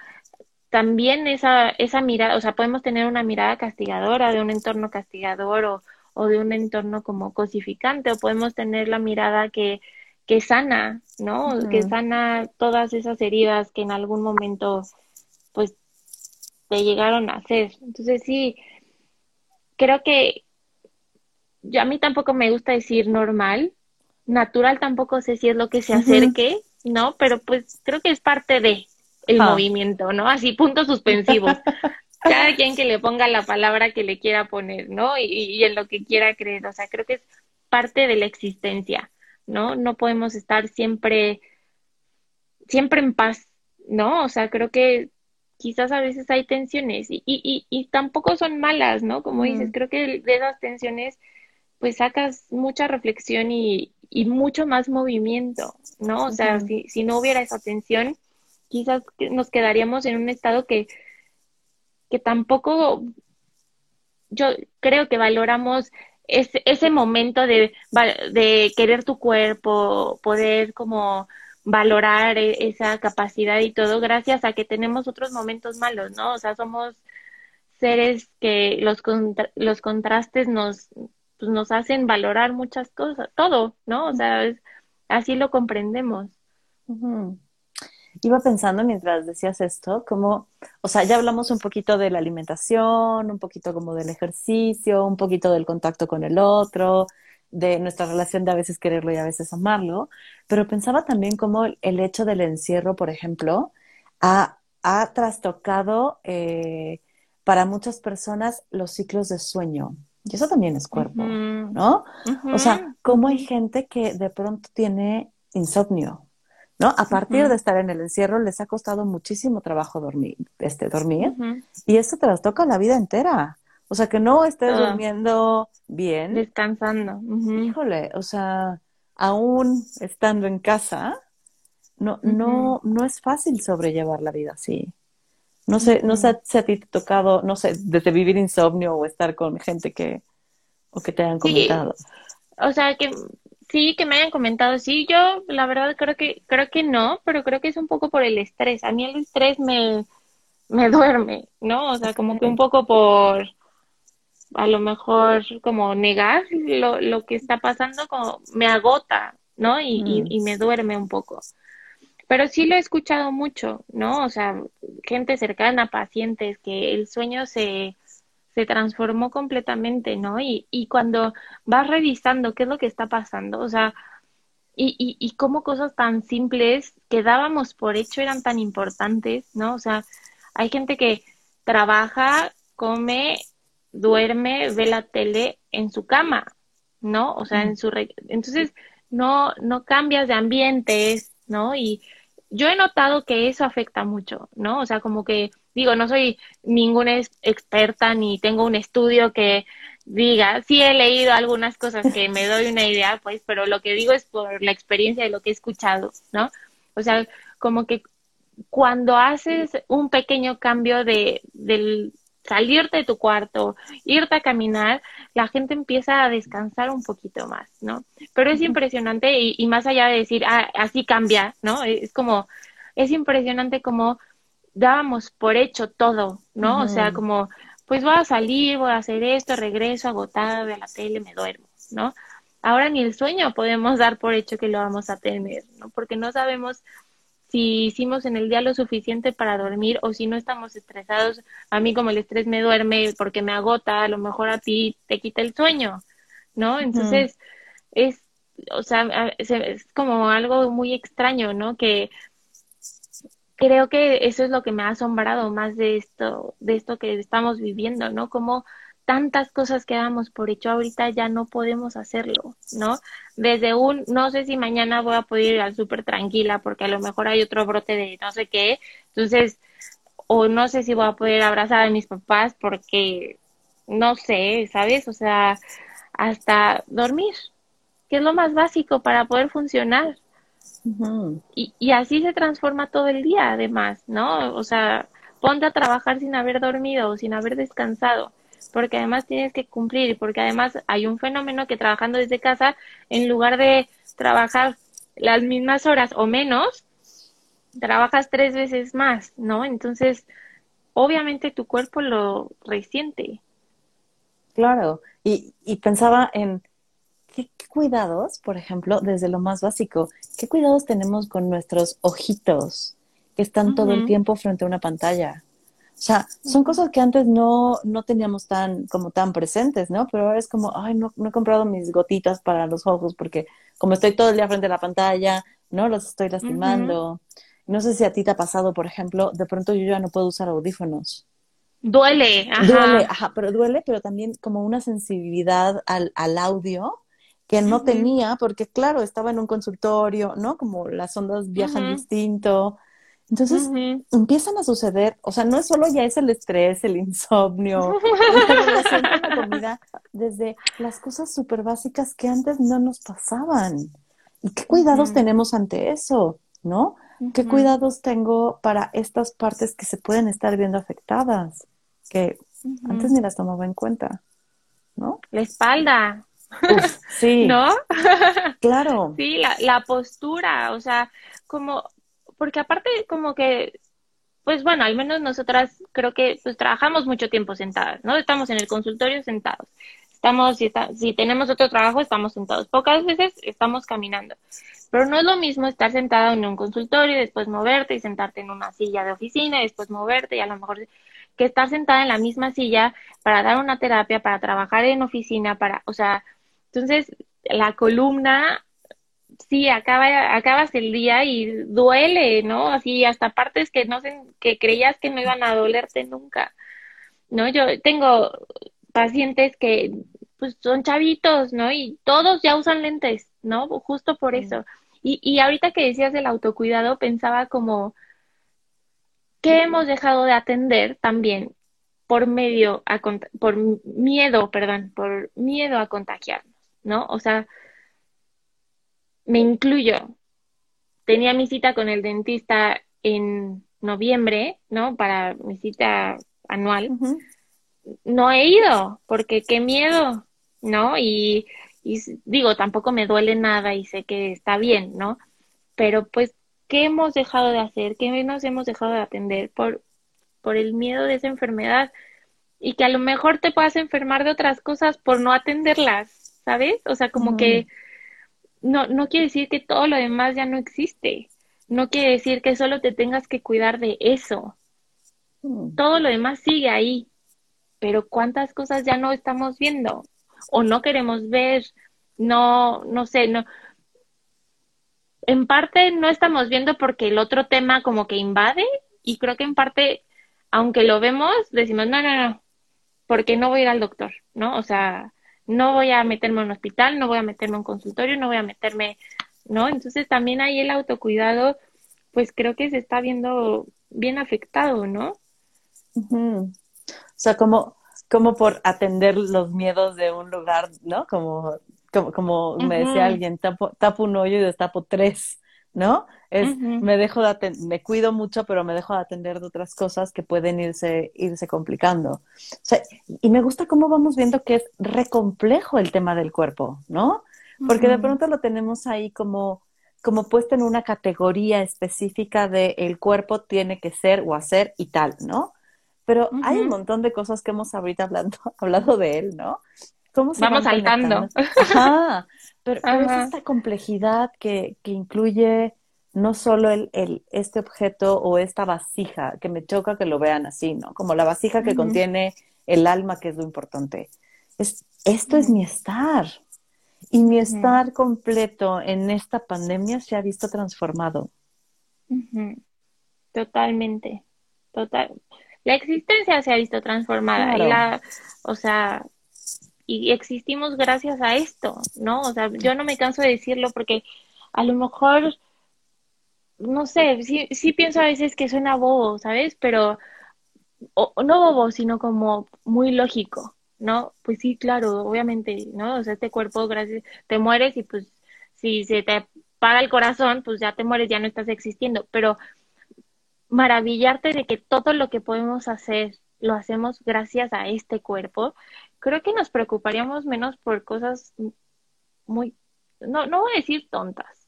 también esa, esa mirada, o sea, podemos tener una mirada castigadora de un entorno castigador o, o de un entorno como cosificante, o podemos tener la mirada que, que sana, ¿no? Que sana todas esas heridas que en algún momento, pues, te llegaron a hacer. Entonces, sí, creo que yo, a mí tampoco me gusta decir normal, natural tampoco sé si es lo que se acerque, ¿no? Pero pues creo que es parte de el ah. movimiento, ¿no? Así puntos suspensivos. [LAUGHS] Cada quien que le ponga la palabra que le quiera poner, ¿no? Y, y, en lo que quiera creer. O sea, creo que es parte de la existencia, ¿no? No podemos estar siempre, siempre en paz, ¿no? O sea, creo que quizás a veces hay tensiones y, y, y, tampoco son malas, ¿no? Como dices, creo que de esas tensiones pues sacas mucha reflexión y, y mucho más movimiento, ¿no? O sea, si, si no hubiera esa tensión, quizás nos quedaríamos en un estado que, que tampoco yo creo que valoramos ese, ese momento de, de querer tu cuerpo, poder como valorar e, esa capacidad y todo gracias a que tenemos otros momentos malos, ¿no? O sea, somos seres que los, los contrastes nos, pues nos hacen valorar muchas cosas, todo, ¿no? O sea, así lo comprendemos. Iba pensando mientras decías esto, como, o sea, ya hablamos un poquito de la alimentación, un poquito como del ejercicio, un poquito del contacto con el otro, de nuestra relación de a veces quererlo y a veces amarlo, pero pensaba también como el hecho del encierro, por ejemplo, ha, ha trastocado eh, para muchas personas los ciclos de sueño. Y eso también es cuerpo, ¿no? O sea, cómo hay gente que de pronto tiene insomnio, ¿no? A partir de estar en el encierro les ha costado muchísimo trabajo dormir, este, dormir, y eso te las toca la vida entera. O sea, que no estés durmiendo bien. Descansando. Híjole, o sea, aún estando en casa, no, no, no es fácil sobrellevar la vida así. No sé, no sé si a ti te ha tocado, no sé, desde vivir insomnio o estar con gente que, o que te hayan comentado. O sea, que sí, que me hayan comentado, sí, yo la verdad creo que, creo que no, pero creo que es un poco por el estrés. A mí el estrés me, me [LAUGHS] duerme, ¿no? O sea, como que un poco por, a lo mejor como negar lo, lo que está pasando, como me agota, ¿no? Y, y, mm. y, me duerme un poco. Pero sí lo he escuchado mucho, ¿no? O sea, gente cercana, pacientes, que el sueño se, se transformó completamente, ¿no? Y, y cuando vas revisando qué es lo que está pasando, o sea, y, y, y cómo cosas tan simples que dábamos por hecho eran tan importantes, ¿no? O sea, hay gente que trabaja, come, duerme, ve la tele en su cama, ¿no? O sea, en su... Entonces, no, no cambias de ambientes, ¿no? Y yo he notado que eso afecta mucho, ¿no? O sea, como que, digo, no soy ninguna experta ni tengo un estudio que diga, sí he leído algunas cosas que me doy una idea, pues, pero lo que digo es por la experiencia de lo que he escuchado, ¿no? O sea, como que cuando haces un pequeño cambio de, del salirte de tu cuarto, irte a caminar, la gente empieza a descansar un poquito más, ¿no? Pero es impresionante y, y más allá de decir, ah, así cambia, ¿no? Es como, es impresionante como dábamos por hecho todo, ¿no? O sea, como, pues voy a salir, voy a hacer esto, regreso agotada de la tele, me duermo, ¿no? Ahora ni el sueño podemos dar por hecho que lo vamos a tener, ¿no? Porque no sabemos si hicimos en el día lo suficiente para dormir o si no estamos estresados. A mí como el estrés me duerme porque me agota, a lo mejor a ti te quita el sueño, ¿no? Entonces es, o sea, es como algo muy extraño, ¿no? Que creo que eso es lo que me ha asombrado más de esto, de esto que estamos viviendo, ¿no? Como tantas cosas que damos por hecho ahorita ya no podemos hacerlo, ¿no? Desde un, no sé si mañana voy a poder ir al súper tranquila porque a lo mejor hay otro brote de no sé qué, entonces, o no sé si voy a poder abrazar a mis papás porque, no sé, ¿sabes? O sea, hasta dormir, que es lo más básico para poder funcionar. y, y así se transforma todo el día, además, ¿no? O sea, ponte a trabajar sin haber dormido o sin haber descansado porque además tienes que cumplir, porque además hay un fenómeno que trabajando desde casa, en lugar de trabajar las mismas horas o menos, trabajas tres veces más, ¿no? Entonces, obviamente tu cuerpo lo resiente. Claro, y, y pensaba en ¿qué, cuidados, por ejemplo, desde lo más básico, qué cuidados tenemos con nuestros ojitos que están todo el tiempo frente a una pantalla. O sea, son cosas que antes no, no teníamos tan, como tan presentes, ¿no? Pero ahora es como, ay, no, no he comprado mis gotitas para los ojos porque como estoy todo el día frente a la pantalla, ¿no? Los estoy lastimando. No sé si a ti te ha pasado, por ejemplo, de pronto yo ya no puedo usar audífonos. Duele, ajá. Duele, ajá, pero duele, pero también como una sensibilidad al, al audio que no tenía, porque claro, estaba en un consultorio, ¿no? Como las ondas viajan distinto. Entonces empiezan a suceder, o sea, no es solo ya es el estrés, el insomnio, [LAUGHS] la comida, desde las cosas súper básicas que antes no nos pasaban. ¿Y qué cuidados tenemos ante eso? ¿No? ¿Qué cuidados tengo para estas partes que se pueden estar viendo afectadas? Que antes ni las tomaba en cuenta, ¿no? La espalda. sí. [LAUGHS] ¿No? claro. Sí, la, la postura, o sea, como porque aparte como que, pues bueno, al menos nosotras creo que pues trabajamos mucho tiempo sentadas, ¿no? Estamos en el consultorio sentados. Estamos, si, si tenemos otro trabajo, estamos sentados. Pocas veces estamos caminando. Pero no es lo mismo estar sentada en un consultorio y después moverte y sentarte en una silla de oficina y después moverte y a lo mejor que estar sentada en la misma silla para dar una terapia, para trabajar en oficina, para, o sea, entonces la columna sí, acaba, acabas el día y duele, ¿no? Así hasta partes que no sé, que creías que no iban a dolerte nunca, ¿no? Yo tengo pacientes que pues son chavitos, ¿no? Y todos ya usan lentes, ¿no? Justo por eso. Y, y ahorita que decías del autocuidado, pensaba como que hemos dejado de atender también por medio, a, por miedo, perdón, por miedo a contagiarnos, ¿no? O sea, me incluyo. Tenía mi cita con el dentista en noviembre, ¿no? Para mi cita anual. No he ido, porque qué miedo, ¿no? Y, y digo, tampoco me duele nada y sé que está bien, ¿no? Pero pues, ¿qué hemos dejado de hacer? ¿Qué nos hemos dejado de atender por, por el miedo de esa enfermedad? y que a lo mejor te puedas enfermar de otras cosas por no atenderlas, ¿sabes? O sea, como que no, no quiere decir que todo lo demás ya no existe. No quiere decir que solo te tengas que cuidar de eso. Mm. Todo lo demás sigue ahí. Pero cuántas cosas ya no estamos viendo o no queremos ver, no, no sé, no. En parte no estamos viendo porque el otro tema como que invade y creo que en parte, aunque lo vemos, decimos, no, no, no, porque no voy a ir al doctor, ¿no? O sea, no voy a meterme en un hospital, no voy a meterme en un consultorio, no voy a meterme, ¿no? Entonces también ahí el autocuidado, pues creo que se está viendo bien afectado, ¿no? O sea, como, como por atender los miedos de un lugar, ¿no? Como, como, como me decía alguien, tapo, tapo un hoyo y destapo tres. ¿No? Es, me dejo de me cuido mucho, pero me dejo de atender de otras cosas que pueden irse, irse complicando. O sea, y me gusta cómo vamos viendo que es re complejo el tema del cuerpo, ¿no? Porque de pronto lo tenemos ahí como, como puesto en una categoría específica de el cuerpo tiene que ser o hacer y tal, ¿no? Pero hay un montón de cosas que hemos ahorita hablando, [LAUGHS] hablado de él, ¿no? ¿Cómo Vamos saltando. [LAUGHS] Ajá, pero, es esta complejidad que, que incluye no solo el, el, este objeto o esta vasija, que me choca que lo vean así, ¿no? Como la vasija que contiene el alma, que es lo importante. Es, esto es mi estar. Y mi estar completo en esta pandemia se ha visto transformado. Totalmente. Total. La existencia se ha visto transformada. Y la, o sea, y existimos gracias a esto, ¿no? O sea, yo no me canso de decirlo porque a lo mejor, no sé, sí, sí pienso a veces que suena bobo, ¿sabes? Pero, no bobo, sino como muy lógico, ¿no? Pues sí, claro, obviamente, ¿no? O sea, este cuerpo, gracias, te mueres y pues si se te para el corazón, pues ya te mueres, ya no estás existiendo, pero maravillarte de que todo lo que podemos hacer lo hacemos gracias a este cuerpo creo que nos preocuparíamos menos por cosas muy, no, no voy a decir tontas.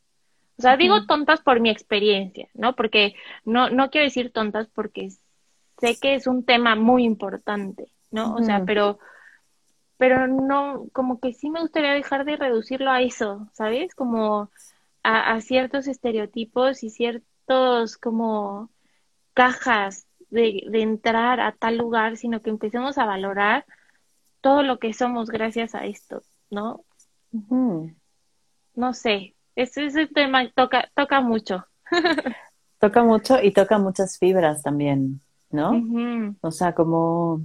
O sea, digo tontas por mi experiencia, ¿no? Porque no, no quiero decir tontas porque sé que es un tema muy importante, ¿no? O sea, pero, pero no, como que sí me gustaría dejar de reducirlo a eso, ¿sabes? Como a, a ciertos estereotipos y ciertos como cajas de, de entrar a tal lugar, sino que empecemos a valorar todo lo que somos gracias a esto, ¿no? No sé, ese, ese tema toca, toca mucho. [LAUGHS] toca mucho y toca muchas fibras también, ¿no? O sea, como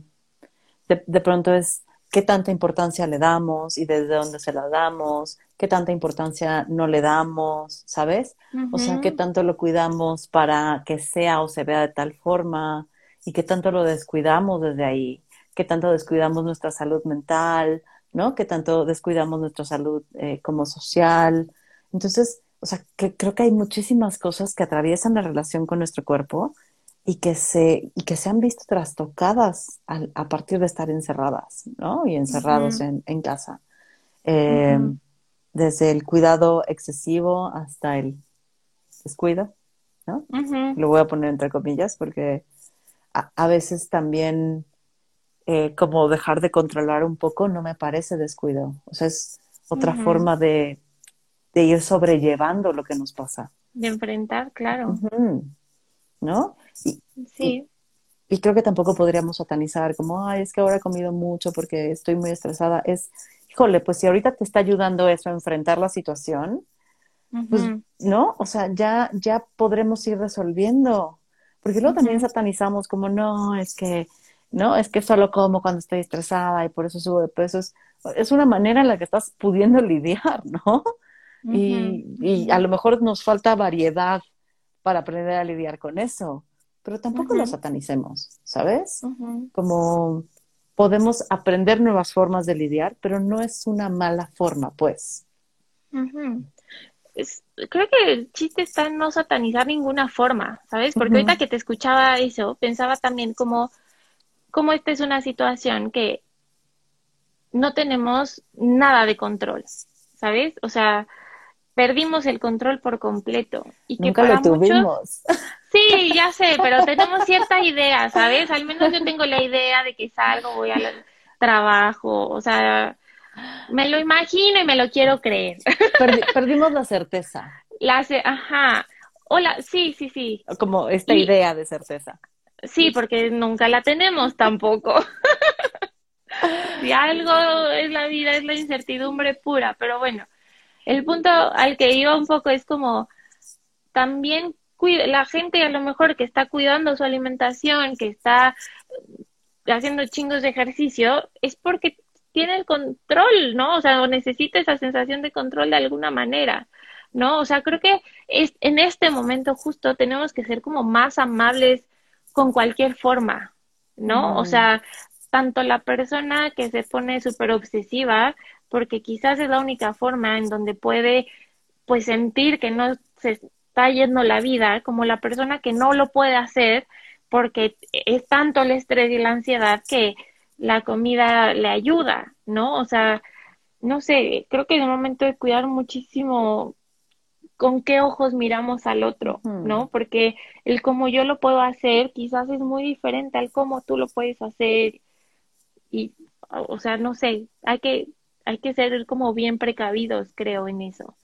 de, de, pronto es qué tanta importancia le damos y desde dónde se la damos, qué tanta importancia no le damos, ¿sabes? O sea, qué tanto lo cuidamos para que sea o se vea de tal forma y qué tanto lo descuidamos desde ahí qué tanto descuidamos nuestra salud mental, ¿no? Qué tanto descuidamos nuestra salud eh, como social. Entonces, o sea, que creo que hay muchísimas cosas que atraviesan la relación con nuestro cuerpo y que se, y que se han visto trastocadas a, partir de estar encerradas, ¿no? Y encerrados en, casa. Eh, desde el cuidado excesivo hasta el descuido, ¿no? Lo voy a poner entre comillas porque a veces también eh, como dejar de controlar un poco no me parece descuido. O sea, es otra forma de, ir sobrellevando lo que nos pasa. De enfrentar, claro. ¿No? sí. Y, y, creo que tampoco podríamos satanizar como, ay, es que ahora he comido mucho porque estoy muy estresada. Es, híjole, pues si ahorita te está ayudando eso a enfrentar la situación, pues, ¿no? O sea, ya, ya podremos ir resolviendo. Porque luego también satanizamos como, no, es que ¿no? Es que solo como cuando estoy estresada y por eso subo de peso. Es, una manera en la que estás pudiendo [LAUGHS] lidiar, ¿no? y, a lo mejor nos falta variedad para aprender a lidiar con eso, pero tampoco lo satanicemos, ¿sabes? Como podemos aprender nuevas formas de lidiar, pero no es una mala forma, pues. creo que el chiste está en no satanizar ninguna forma, ¿sabes? Porque ahorita que te escuchaba eso, pensaba también como como esta es una situación que no tenemos nada de control, ¿sabes? O sea, perdimos el control por completo. Y que Nunca lo tuvimos. [LAUGHS] Sí, ya sé, pero tenemos cierta idea, ¿sabes? Al menos yo tengo la idea de que salgo, voy al trabajo, o sea, me lo imagino y me lo quiero creer. perdimos la certeza. La ajá. Hola, sí, sí, sí. Como esta idea de certeza. Sí, porque nunca la tenemos tampoco. [LAUGHS] si algo es la vida, es la incertidumbre pura, pero bueno, el punto al que iba un poco es como también la gente a lo mejor que está cuidando su alimentación, que está haciendo chingos de ejercicio, es porque tiene el control, ¿no? O sea, necesita esa sensación de control de alguna manera, ¿no? O sea, creo que es, en este momento justo tenemos que ser como más amables con cualquier forma, ¿no? O sea, tanto la persona que se pone súper obsesiva, porque quizás es la única forma en donde puede, pues, sentir que no se está yendo la vida, como la persona que no lo puede hacer porque es tanto el estrés y la ansiedad que la comida le ayuda, ¿no? O sea, no sé, creo que es momento de cuidar muchísimo con qué ojos miramos al otro, ¿no? Porque el cómo yo lo puedo hacer quizás es muy diferente al cómo tú lo puedes hacer y, o sea, no sé, hay que hay que ser como bien precavidos, creo, en eso.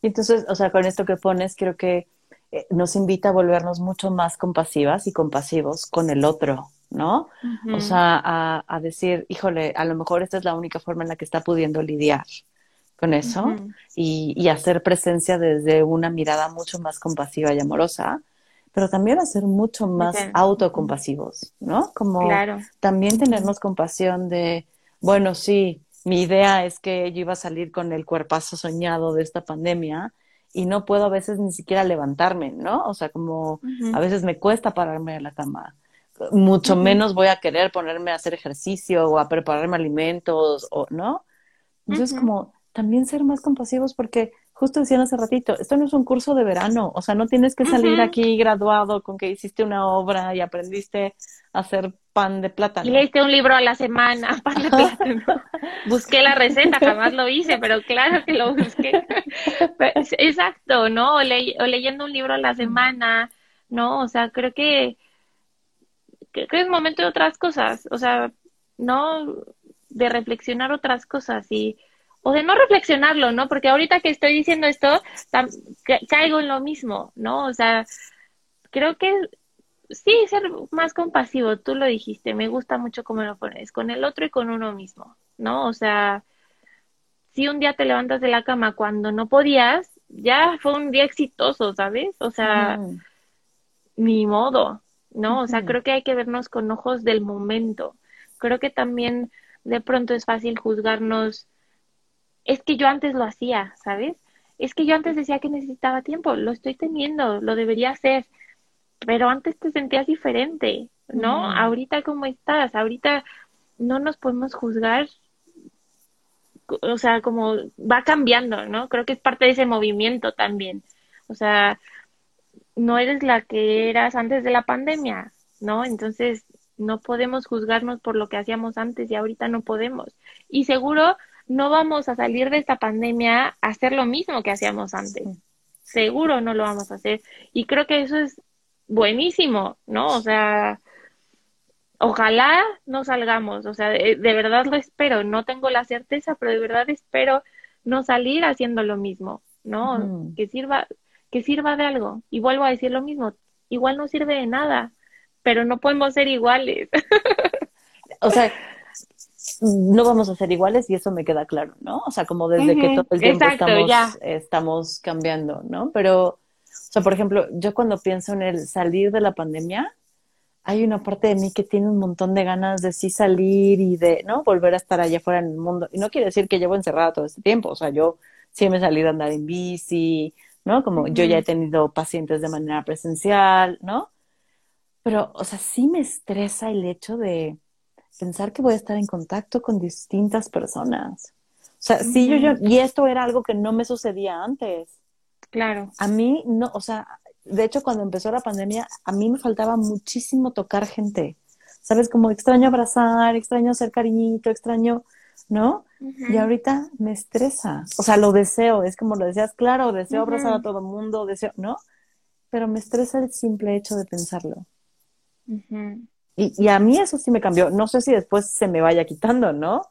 Y entonces, o sea, con esto que pones, creo que eh, nos invita a volvernos mucho más compasivas y compasivos con el otro, ¿no? O sea, a, decir, híjole, a lo mejor esta es la única forma en la que está pudiendo lidiar con eso y, hacer presencia desde una mirada mucho más compasiva y amorosa, pero también a ser mucho más autocompasivos, ¿no? Como también tenernos compasión de, bueno, sí, mi idea es que yo iba a salir con el cuerpazo soñado de esta pandemia, y no puedo a veces ni siquiera levantarme, ¿no? O sea, como a veces me cuesta pararme de la cama mucho menos voy a querer ponerme a hacer ejercicio o a prepararme alimentos o no. Entonces, como también ser más compasivos porque justo decían hace ratito, esto no es un curso de verano, o sea, no tienes que salir aquí graduado con que hiciste una obra y aprendiste a hacer pan de plátano. Y leíste un libro a la semana, [LAUGHS] pan de plátano. busqué la receta, jamás lo hice, pero claro que lo busqué. [LAUGHS] Exacto, ¿no? o leyendo un libro a la semana, ¿no? O sea, creo que que, es momento de otras cosas, o sea, no de reflexionar otras cosas y o de no reflexionarlo, ¿no? Porque ahorita que estoy diciendo esto, caigo en lo mismo, ¿no? O sea, creo que sí, ser más compasivo, tú lo dijiste, me gusta mucho cómo lo pones, con el otro y con uno mismo, ¿no? O sea, si un día te levantas de la cama cuando no podías, ya fue un día exitoso, ¿sabes? O sea, ni modo, ¿no? O sea, creo que hay que vernos con ojos del momento. Creo que también de pronto es fácil juzgarnos. Es que yo antes lo hacía, ¿sabes? Es que yo antes decía que necesitaba tiempo, lo estoy teniendo, lo debería hacer, pero antes te sentías diferente, ¿no? Ahorita cómo estás, ahorita no nos podemos juzgar, o sea, como va cambiando, ¿no? Creo que es parte de ese movimiento también. O sea, no eres la que eras antes de la pandemia, ¿no? Entonces, no podemos juzgarnos por lo que hacíamos antes y ahorita no podemos. Y seguro no vamos a salir de esta pandemia a hacer lo mismo que hacíamos antes. Seguro no lo vamos a hacer. Y creo que eso es buenísimo, ¿no? O sea, ojalá no salgamos, o sea, de, verdad lo espero, no tengo la certeza, pero de verdad espero no salir haciendo lo mismo, ¿no? Que sirva, que sirva de algo. Y vuelvo a decir lo mismo, igual no sirve de nada, pero no podemos ser iguales. [LAUGHS] o sea, no vamos a ser iguales y eso me queda claro, ¿no? O sea, como desde que todo el tiempo estamos, estamos cambiando, ¿no? Pero, o sea, por ejemplo, yo cuando pienso en el salir de la pandemia, hay una parte de mí que tiene un montón de ganas de sí salir y de, ¿no? Volver a estar allá afuera en el mundo. Y no quiere decir que llevo encerrada todo este tiempo, o sea, yo sí me he salido a andar en bici, ¿no? Como yo ya he tenido pacientes de manera presencial, ¿no? Pero, o sea, sí me estresa el hecho de pensar que voy a estar en contacto con distintas personas. O sea, sí, yo, yo, y esto era algo que no me sucedía antes. Claro. A mí, no, o sea, de hecho, cuando empezó la pandemia, a mí me faltaba muchísimo tocar gente. ¿Sabes? Como extraño abrazar, extraño hacer cariñito, extraño ¿no? Y ahorita me estresa. O sea, lo deseo, es como lo decías, claro, deseo abrazar a todo el mundo, deseo, ¿no? Pero me estresa el simple hecho de pensarlo. Y, y, a mí eso sí me cambió. No sé si después se me vaya quitando, ¿no?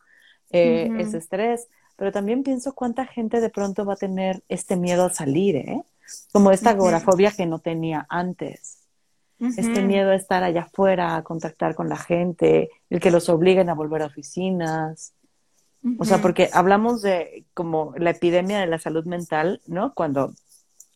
Eh, ese estrés, pero también pienso cuánta gente de pronto va a tener este miedo a salir, ¿eh? Como esta agorafobia que no tenía antes. Este miedo a estar allá afuera, a contactar con la gente, el que los obliguen a volver a oficinas. O sea, porque hablamos de como la epidemia de la salud mental, ¿no? Cuando,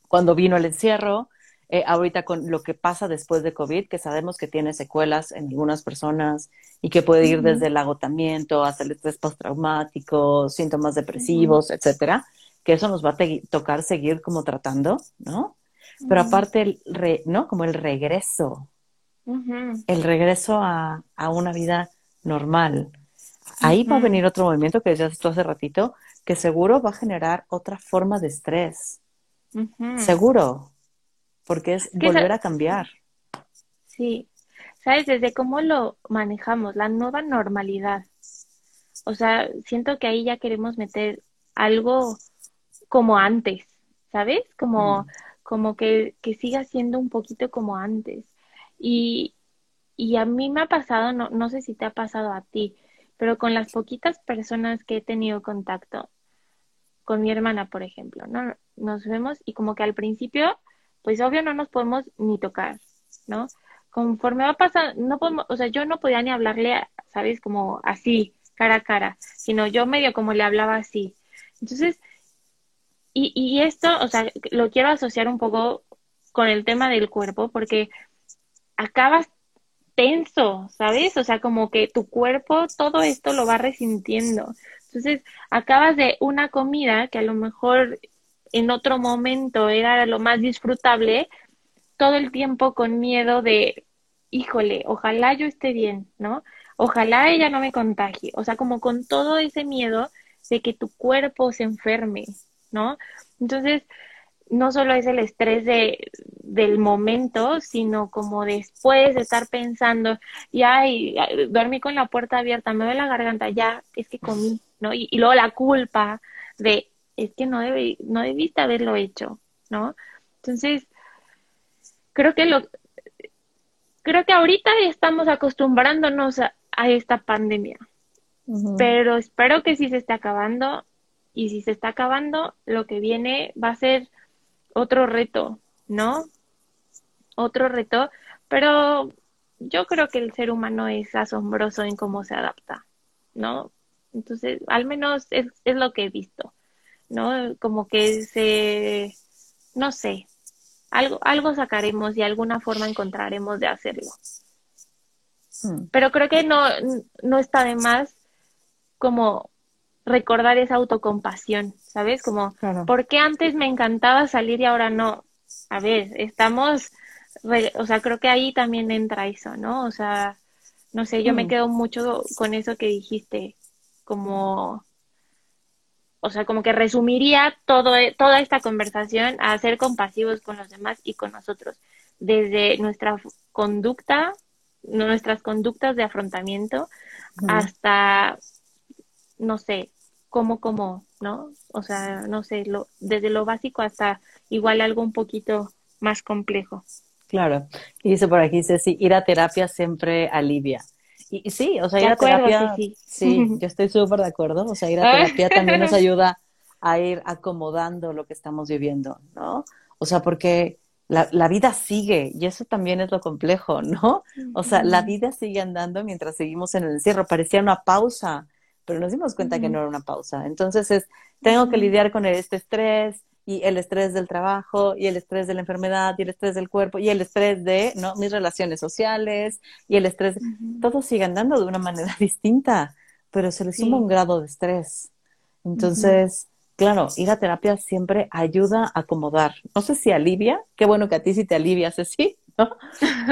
cuando vino el encierro, eh, ahorita con lo que pasa después de COVID, que sabemos que tiene secuelas en algunas personas y que puede ir desde el agotamiento hasta el estrés postraumático, síntomas depresivos, etcétera, que eso nos va a tocar seguir como tratando, ¿no? Pero aparte, el ¿no? Como el regreso, el regreso a, a, una vida normal. Ahí va a venir otro movimiento que decías tú hace ratito, que seguro va a generar otra forma de estrés. Seguro, porque es volver a cambiar. Sí, sabes, desde cómo lo manejamos, la nueva normalidad. O sea, siento que ahí ya queremos meter algo como antes, ¿sabes? Como, mm. como que, que siga siendo un poquito como antes. Y, y a mí me ha pasado, no, no sé si te ha pasado a ti, pero con las poquitas personas que he tenido contacto, con mi hermana, por ejemplo, ¿no? Nos vemos y como que al principio, pues obvio no nos podemos ni tocar, ¿no? Conforme va pasando, no podemos, o sea, yo no podía ni hablarle, ¿sabes? Como así, cara a cara, sino yo medio como le hablaba así. Entonces, y, y esto, o sea, lo quiero asociar un poco con el tema del cuerpo, porque acabas tenso, ¿sabes? O sea, como que tu cuerpo todo esto lo va resintiendo. Entonces, acabas de una comida que a lo mejor en otro momento era lo más disfrutable, todo el tiempo con miedo de, híjole, ojalá yo esté bien, ¿no? Ojalá ella no me contagie. O sea, como con todo ese miedo de que tu cuerpo se enferme, ¿no? Entonces, no solo es el estrés de, del momento, sino como después de estar pensando, y ay, dormí con la puerta abierta, me ve la garganta, ya, es que comí, ¿no? Y, luego la culpa de, es que no, debe, no debiste haberlo hecho, ¿no? Entonces, creo que lo, creo que ahorita estamos acostumbrándonos a, esta pandemia, pero espero que si se esté acabando, y si se está acabando, lo que viene va a ser otro reto, ¿no? Otro reto, pero yo creo que el ser humano es asombroso en cómo se adapta, ¿no? Entonces, al menos es, es lo que he visto, ¿no? Como que se, no sé, algo, algo sacaremos y alguna forma encontraremos de hacerlo. Hmm. Pero creo que no, no está de más como recordar esa autocompasión, ¿sabes? Como, ¿por qué antes me encantaba salir y ahora no? A ver, estamos, o sea, creo que ahí también entra eso, ¿no? O sea, no sé, yo me mm. quedo mucho con eso que dijiste, como, o sea, como que resumiría todo, toda esta conversación a ser compasivos con los demás y con nosotros, desde nuestra conducta, nuestras conductas de afrontamiento, hasta no sé, cómo, cómo, ¿no? O sea, no sé, lo, desde lo básico hasta igual algo un poquito más complejo. Claro. Y dice por aquí, dice, sí, ir a terapia siempre alivia. Y, sí, o sea, ir a terapia, sí, sí. [LAUGHS] yo estoy súper de acuerdo, o sea, ir a terapia también nos [LAUGHS] ayuda a ir acomodando lo que estamos viviendo, ¿no? O sea, porque la, la, vida sigue y eso también es lo complejo, ¿no? O sea, la vida sigue andando mientras seguimos en el encierro. Parecía una pausa, pero nos dimos cuenta que no era una pausa. Entonces es, tengo que lidiar con este estrés y el estrés del trabajo y el estrés de la enfermedad y el estrés del cuerpo y el estrés de ¿no? mis relaciones sociales y el estrés, todo sigue andando de una manera [LAUGHS] distinta, pero se le suma un grado de estrés. Entonces, claro, ir a terapia siempre ayuda a acomodar. No sé si alivia, qué bueno que a ti sí te alivia, sí, [LAUGHS] ¿no?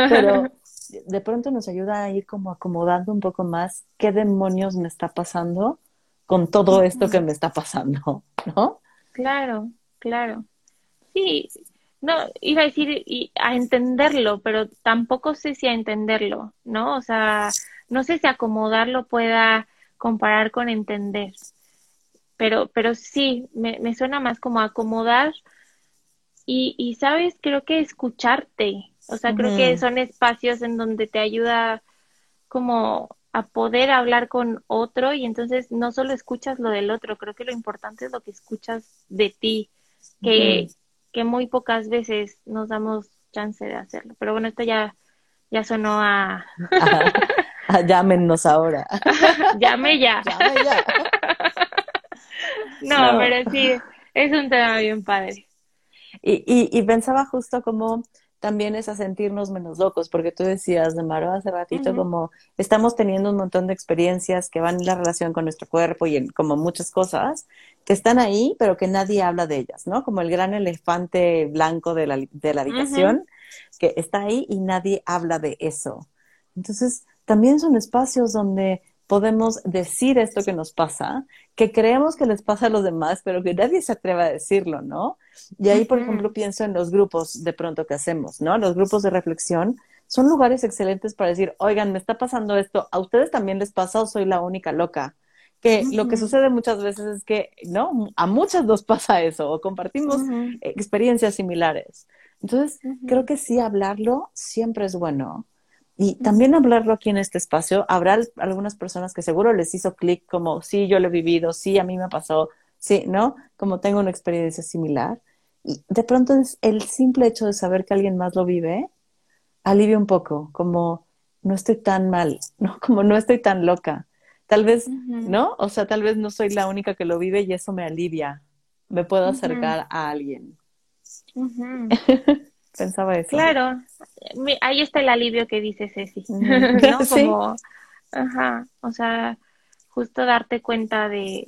Pero de pronto nos ayuda a ir como acomodando un poco más qué demonios me está pasando con todo esto que me está pasando, [LAUGHS] ¿no? Claro, claro. Sí, no, iba a decir y a entenderlo, pero tampoco sé si a entenderlo, ¿no? O sea, no sé si acomodarlo pueda comparar con entender. Pero, pero sí, me, me suena más como acomodar y, y, sabes, creo que escucharte, o sea, creo que son espacios en donde te ayuda como a poder hablar con otro y entonces no solo escuchas lo del otro, creo que lo importante es lo que escuchas de ti, que, que muy pocas veces nos damos chance de hacerlo. Pero bueno, esto ya, ya sonó a... [LAUGHS] llámenos ahora. [LAUGHS] Llame ya. Llame ya. no, pero sí, es un tema bien padre. Y, y, y pensaba justo como también es a sentirnos menos locos, porque tú decías, de Maro, hace ratito, como estamos teniendo un montón de experiencias que van en la relación con nuestro cuerpo y en, como muchas cosas que están ahí, pero que nadie habla de ellas, ¿no? Como el gran elefante blanco de la, de la habitación, que está ahí y nadie habla de eso. Entonces, también son espacios donde podemos decir esto que nos pasa, que creemos que les pasa a los demás, pero que nadie se atreve a decirlo, ¿no? Y ahí, por ejemplo, pienso en los grupos de pronto que hacemos, ¿no? Los grupos de reflexión son lugares excelentes para decir, oigan, me está pasando esto, ¿a ustedes también les pasa o soy la única loca? Que lo que sucede muchas veces es que, ¿no? A muchas nos pasa eso, o compartimos experiencias similares. Entonces, creo que sí, hablarlo siempre es bueno. Y también hablarlo aquí en este espacio, habrá algunas personas que seguro les hizo clic como, sí, yo lo he vivido, sí, a mí me pasó, sí, ¿no? Como tengo una experiencia similar. Y de pronto es el simple hecho de saber que alguien más lo vive, alivia un poco, como no estoy tan mal, [LAUGHS] ¿no? Como no estoy tan loca. Tal vez, ¿no? O sea, tal vez no soy la única que lo vive y eso me alivia. Me puedo acercar a alguien. [LAUGHS] Pensaba eso. Claro, ahí está el alivio que dice Ceci, [LAUGHS] ¿no? Como, ajá, o sea, justo darte cuenta de,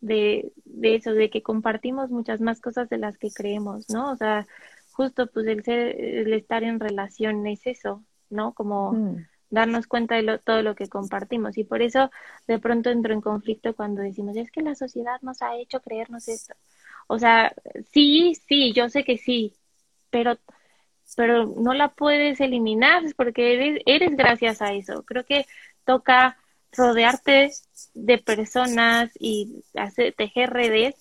de, de eso, de que compartimos muchas más cosas de las que creemos, ¿no? O sea, justo pues el ser, el estar en relación es eso, ¿no? Como mm. darnos cuenta de todo lo que compartimos. Y por eso de pronto entro en conflicto cuando decimos, es que la sociedad nos ha hecho creernos esto. O sea, sí, sí, yo sé que sí, pero, pero no la puedes eliminar porque eres, eres gracias a eso. Creo que toca rodearte de personas y hacer, tejer redes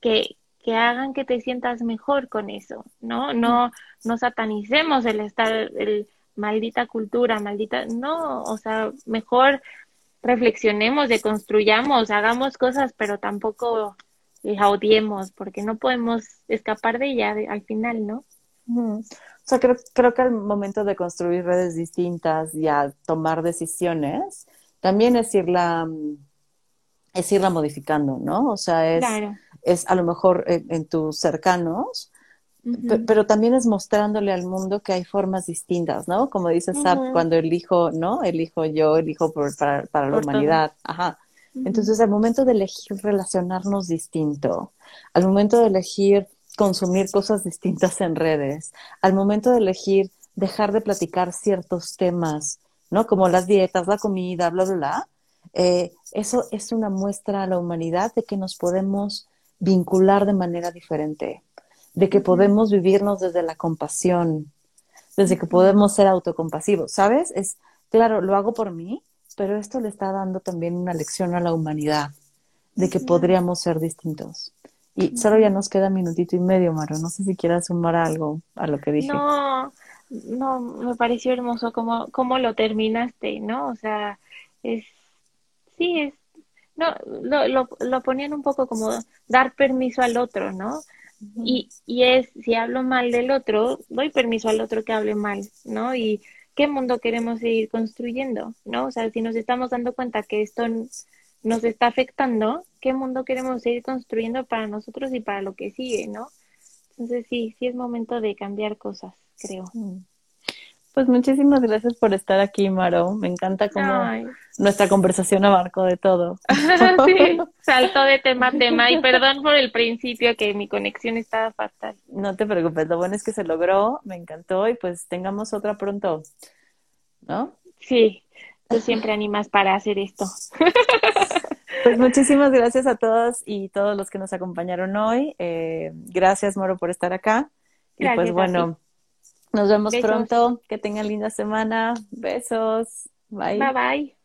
que, que hagan que te sientas mejor con eso, ¿no? No, no satanicemos el estar, el maldita cultura, maldita, no, o sea, mejor reflexionemos, deconstruyamos, hagamos cosas, pero tampoco la odiemos, porque no podemos escapar de ella al final, ¿no? O sea, creo, creo que al momento de construir redes distintas y a tomar decisiones, también es irla, es irla modificando, ¿no? O sea, es, es a lo mejor en, tus cercanos, pero también es mostrándole al mundo que hay formas distintas, ¿no? Como dice Sap, cuando elijo, ¿no? Elijo yo, elijo por, para, para la humanidad. Ajá. Entonces, al momento de elegir relacionarnos distinto, al momento de elegir consumir cosas distintas en redes, al momento de elegir dejar de platicar ciertos temas, ¿no? Como las dietas, la comida, bla, bla, bla. Eh, eso es una muestra a la humanidad de que nos podemos vincular de manera diferente, de que podemos vivirnos desde la compasión, desde que podemos ser autocompasivos, ¿sabes? Es, claro, lo hago por mí, pero esto le está dando también una lección a la humanidad de que podríamos ser distintos. Y solo ya nos queda minutito y medio, Maro. No sé si quieras sumar algo a lo que dije. No, no, me pareció hermoso cómo, cómo lo terminaste, ¿no? O sea, es, sí, es, no, lo, lo, lo ponían un poco como dar permiso al otro, ¿no? Y, y es, si hablo mal del otro, doy permiso al otro que hable mal, ¿no? Y qué mundo queremos seguir construyendo, ¿no? O sea, si nos estamos dando cuenta que esto nos está afectando, qué mundo queremos seguir construyendo para nosotros y para lo que sigue, ¿no? Entonces sí, sí es momento de cambiar cosas, creo. Pues muchísimas gracias por estar aquí, Maro. Me encanta cómo nuestra conversación abarcó de todo. [LAUGHS] sí, saltó de tema a tema y [LAUGHS] perdón por el principio que mi conexión estaba fatal. No te preocupes, lo bueno es que se logró, me encantó y pues tengamos otra pronto, ¿no? Sí, tú siempre animas para hacer esto. [LAUGHS] Pues muchísimas gracias a todos y todos los que nos acompañaron hoy. Eh, gracias, Moro, por estar acá. y pues bueno, nos vemos pronto. Que tengan linda semana. Besos. Bye. Bye bye.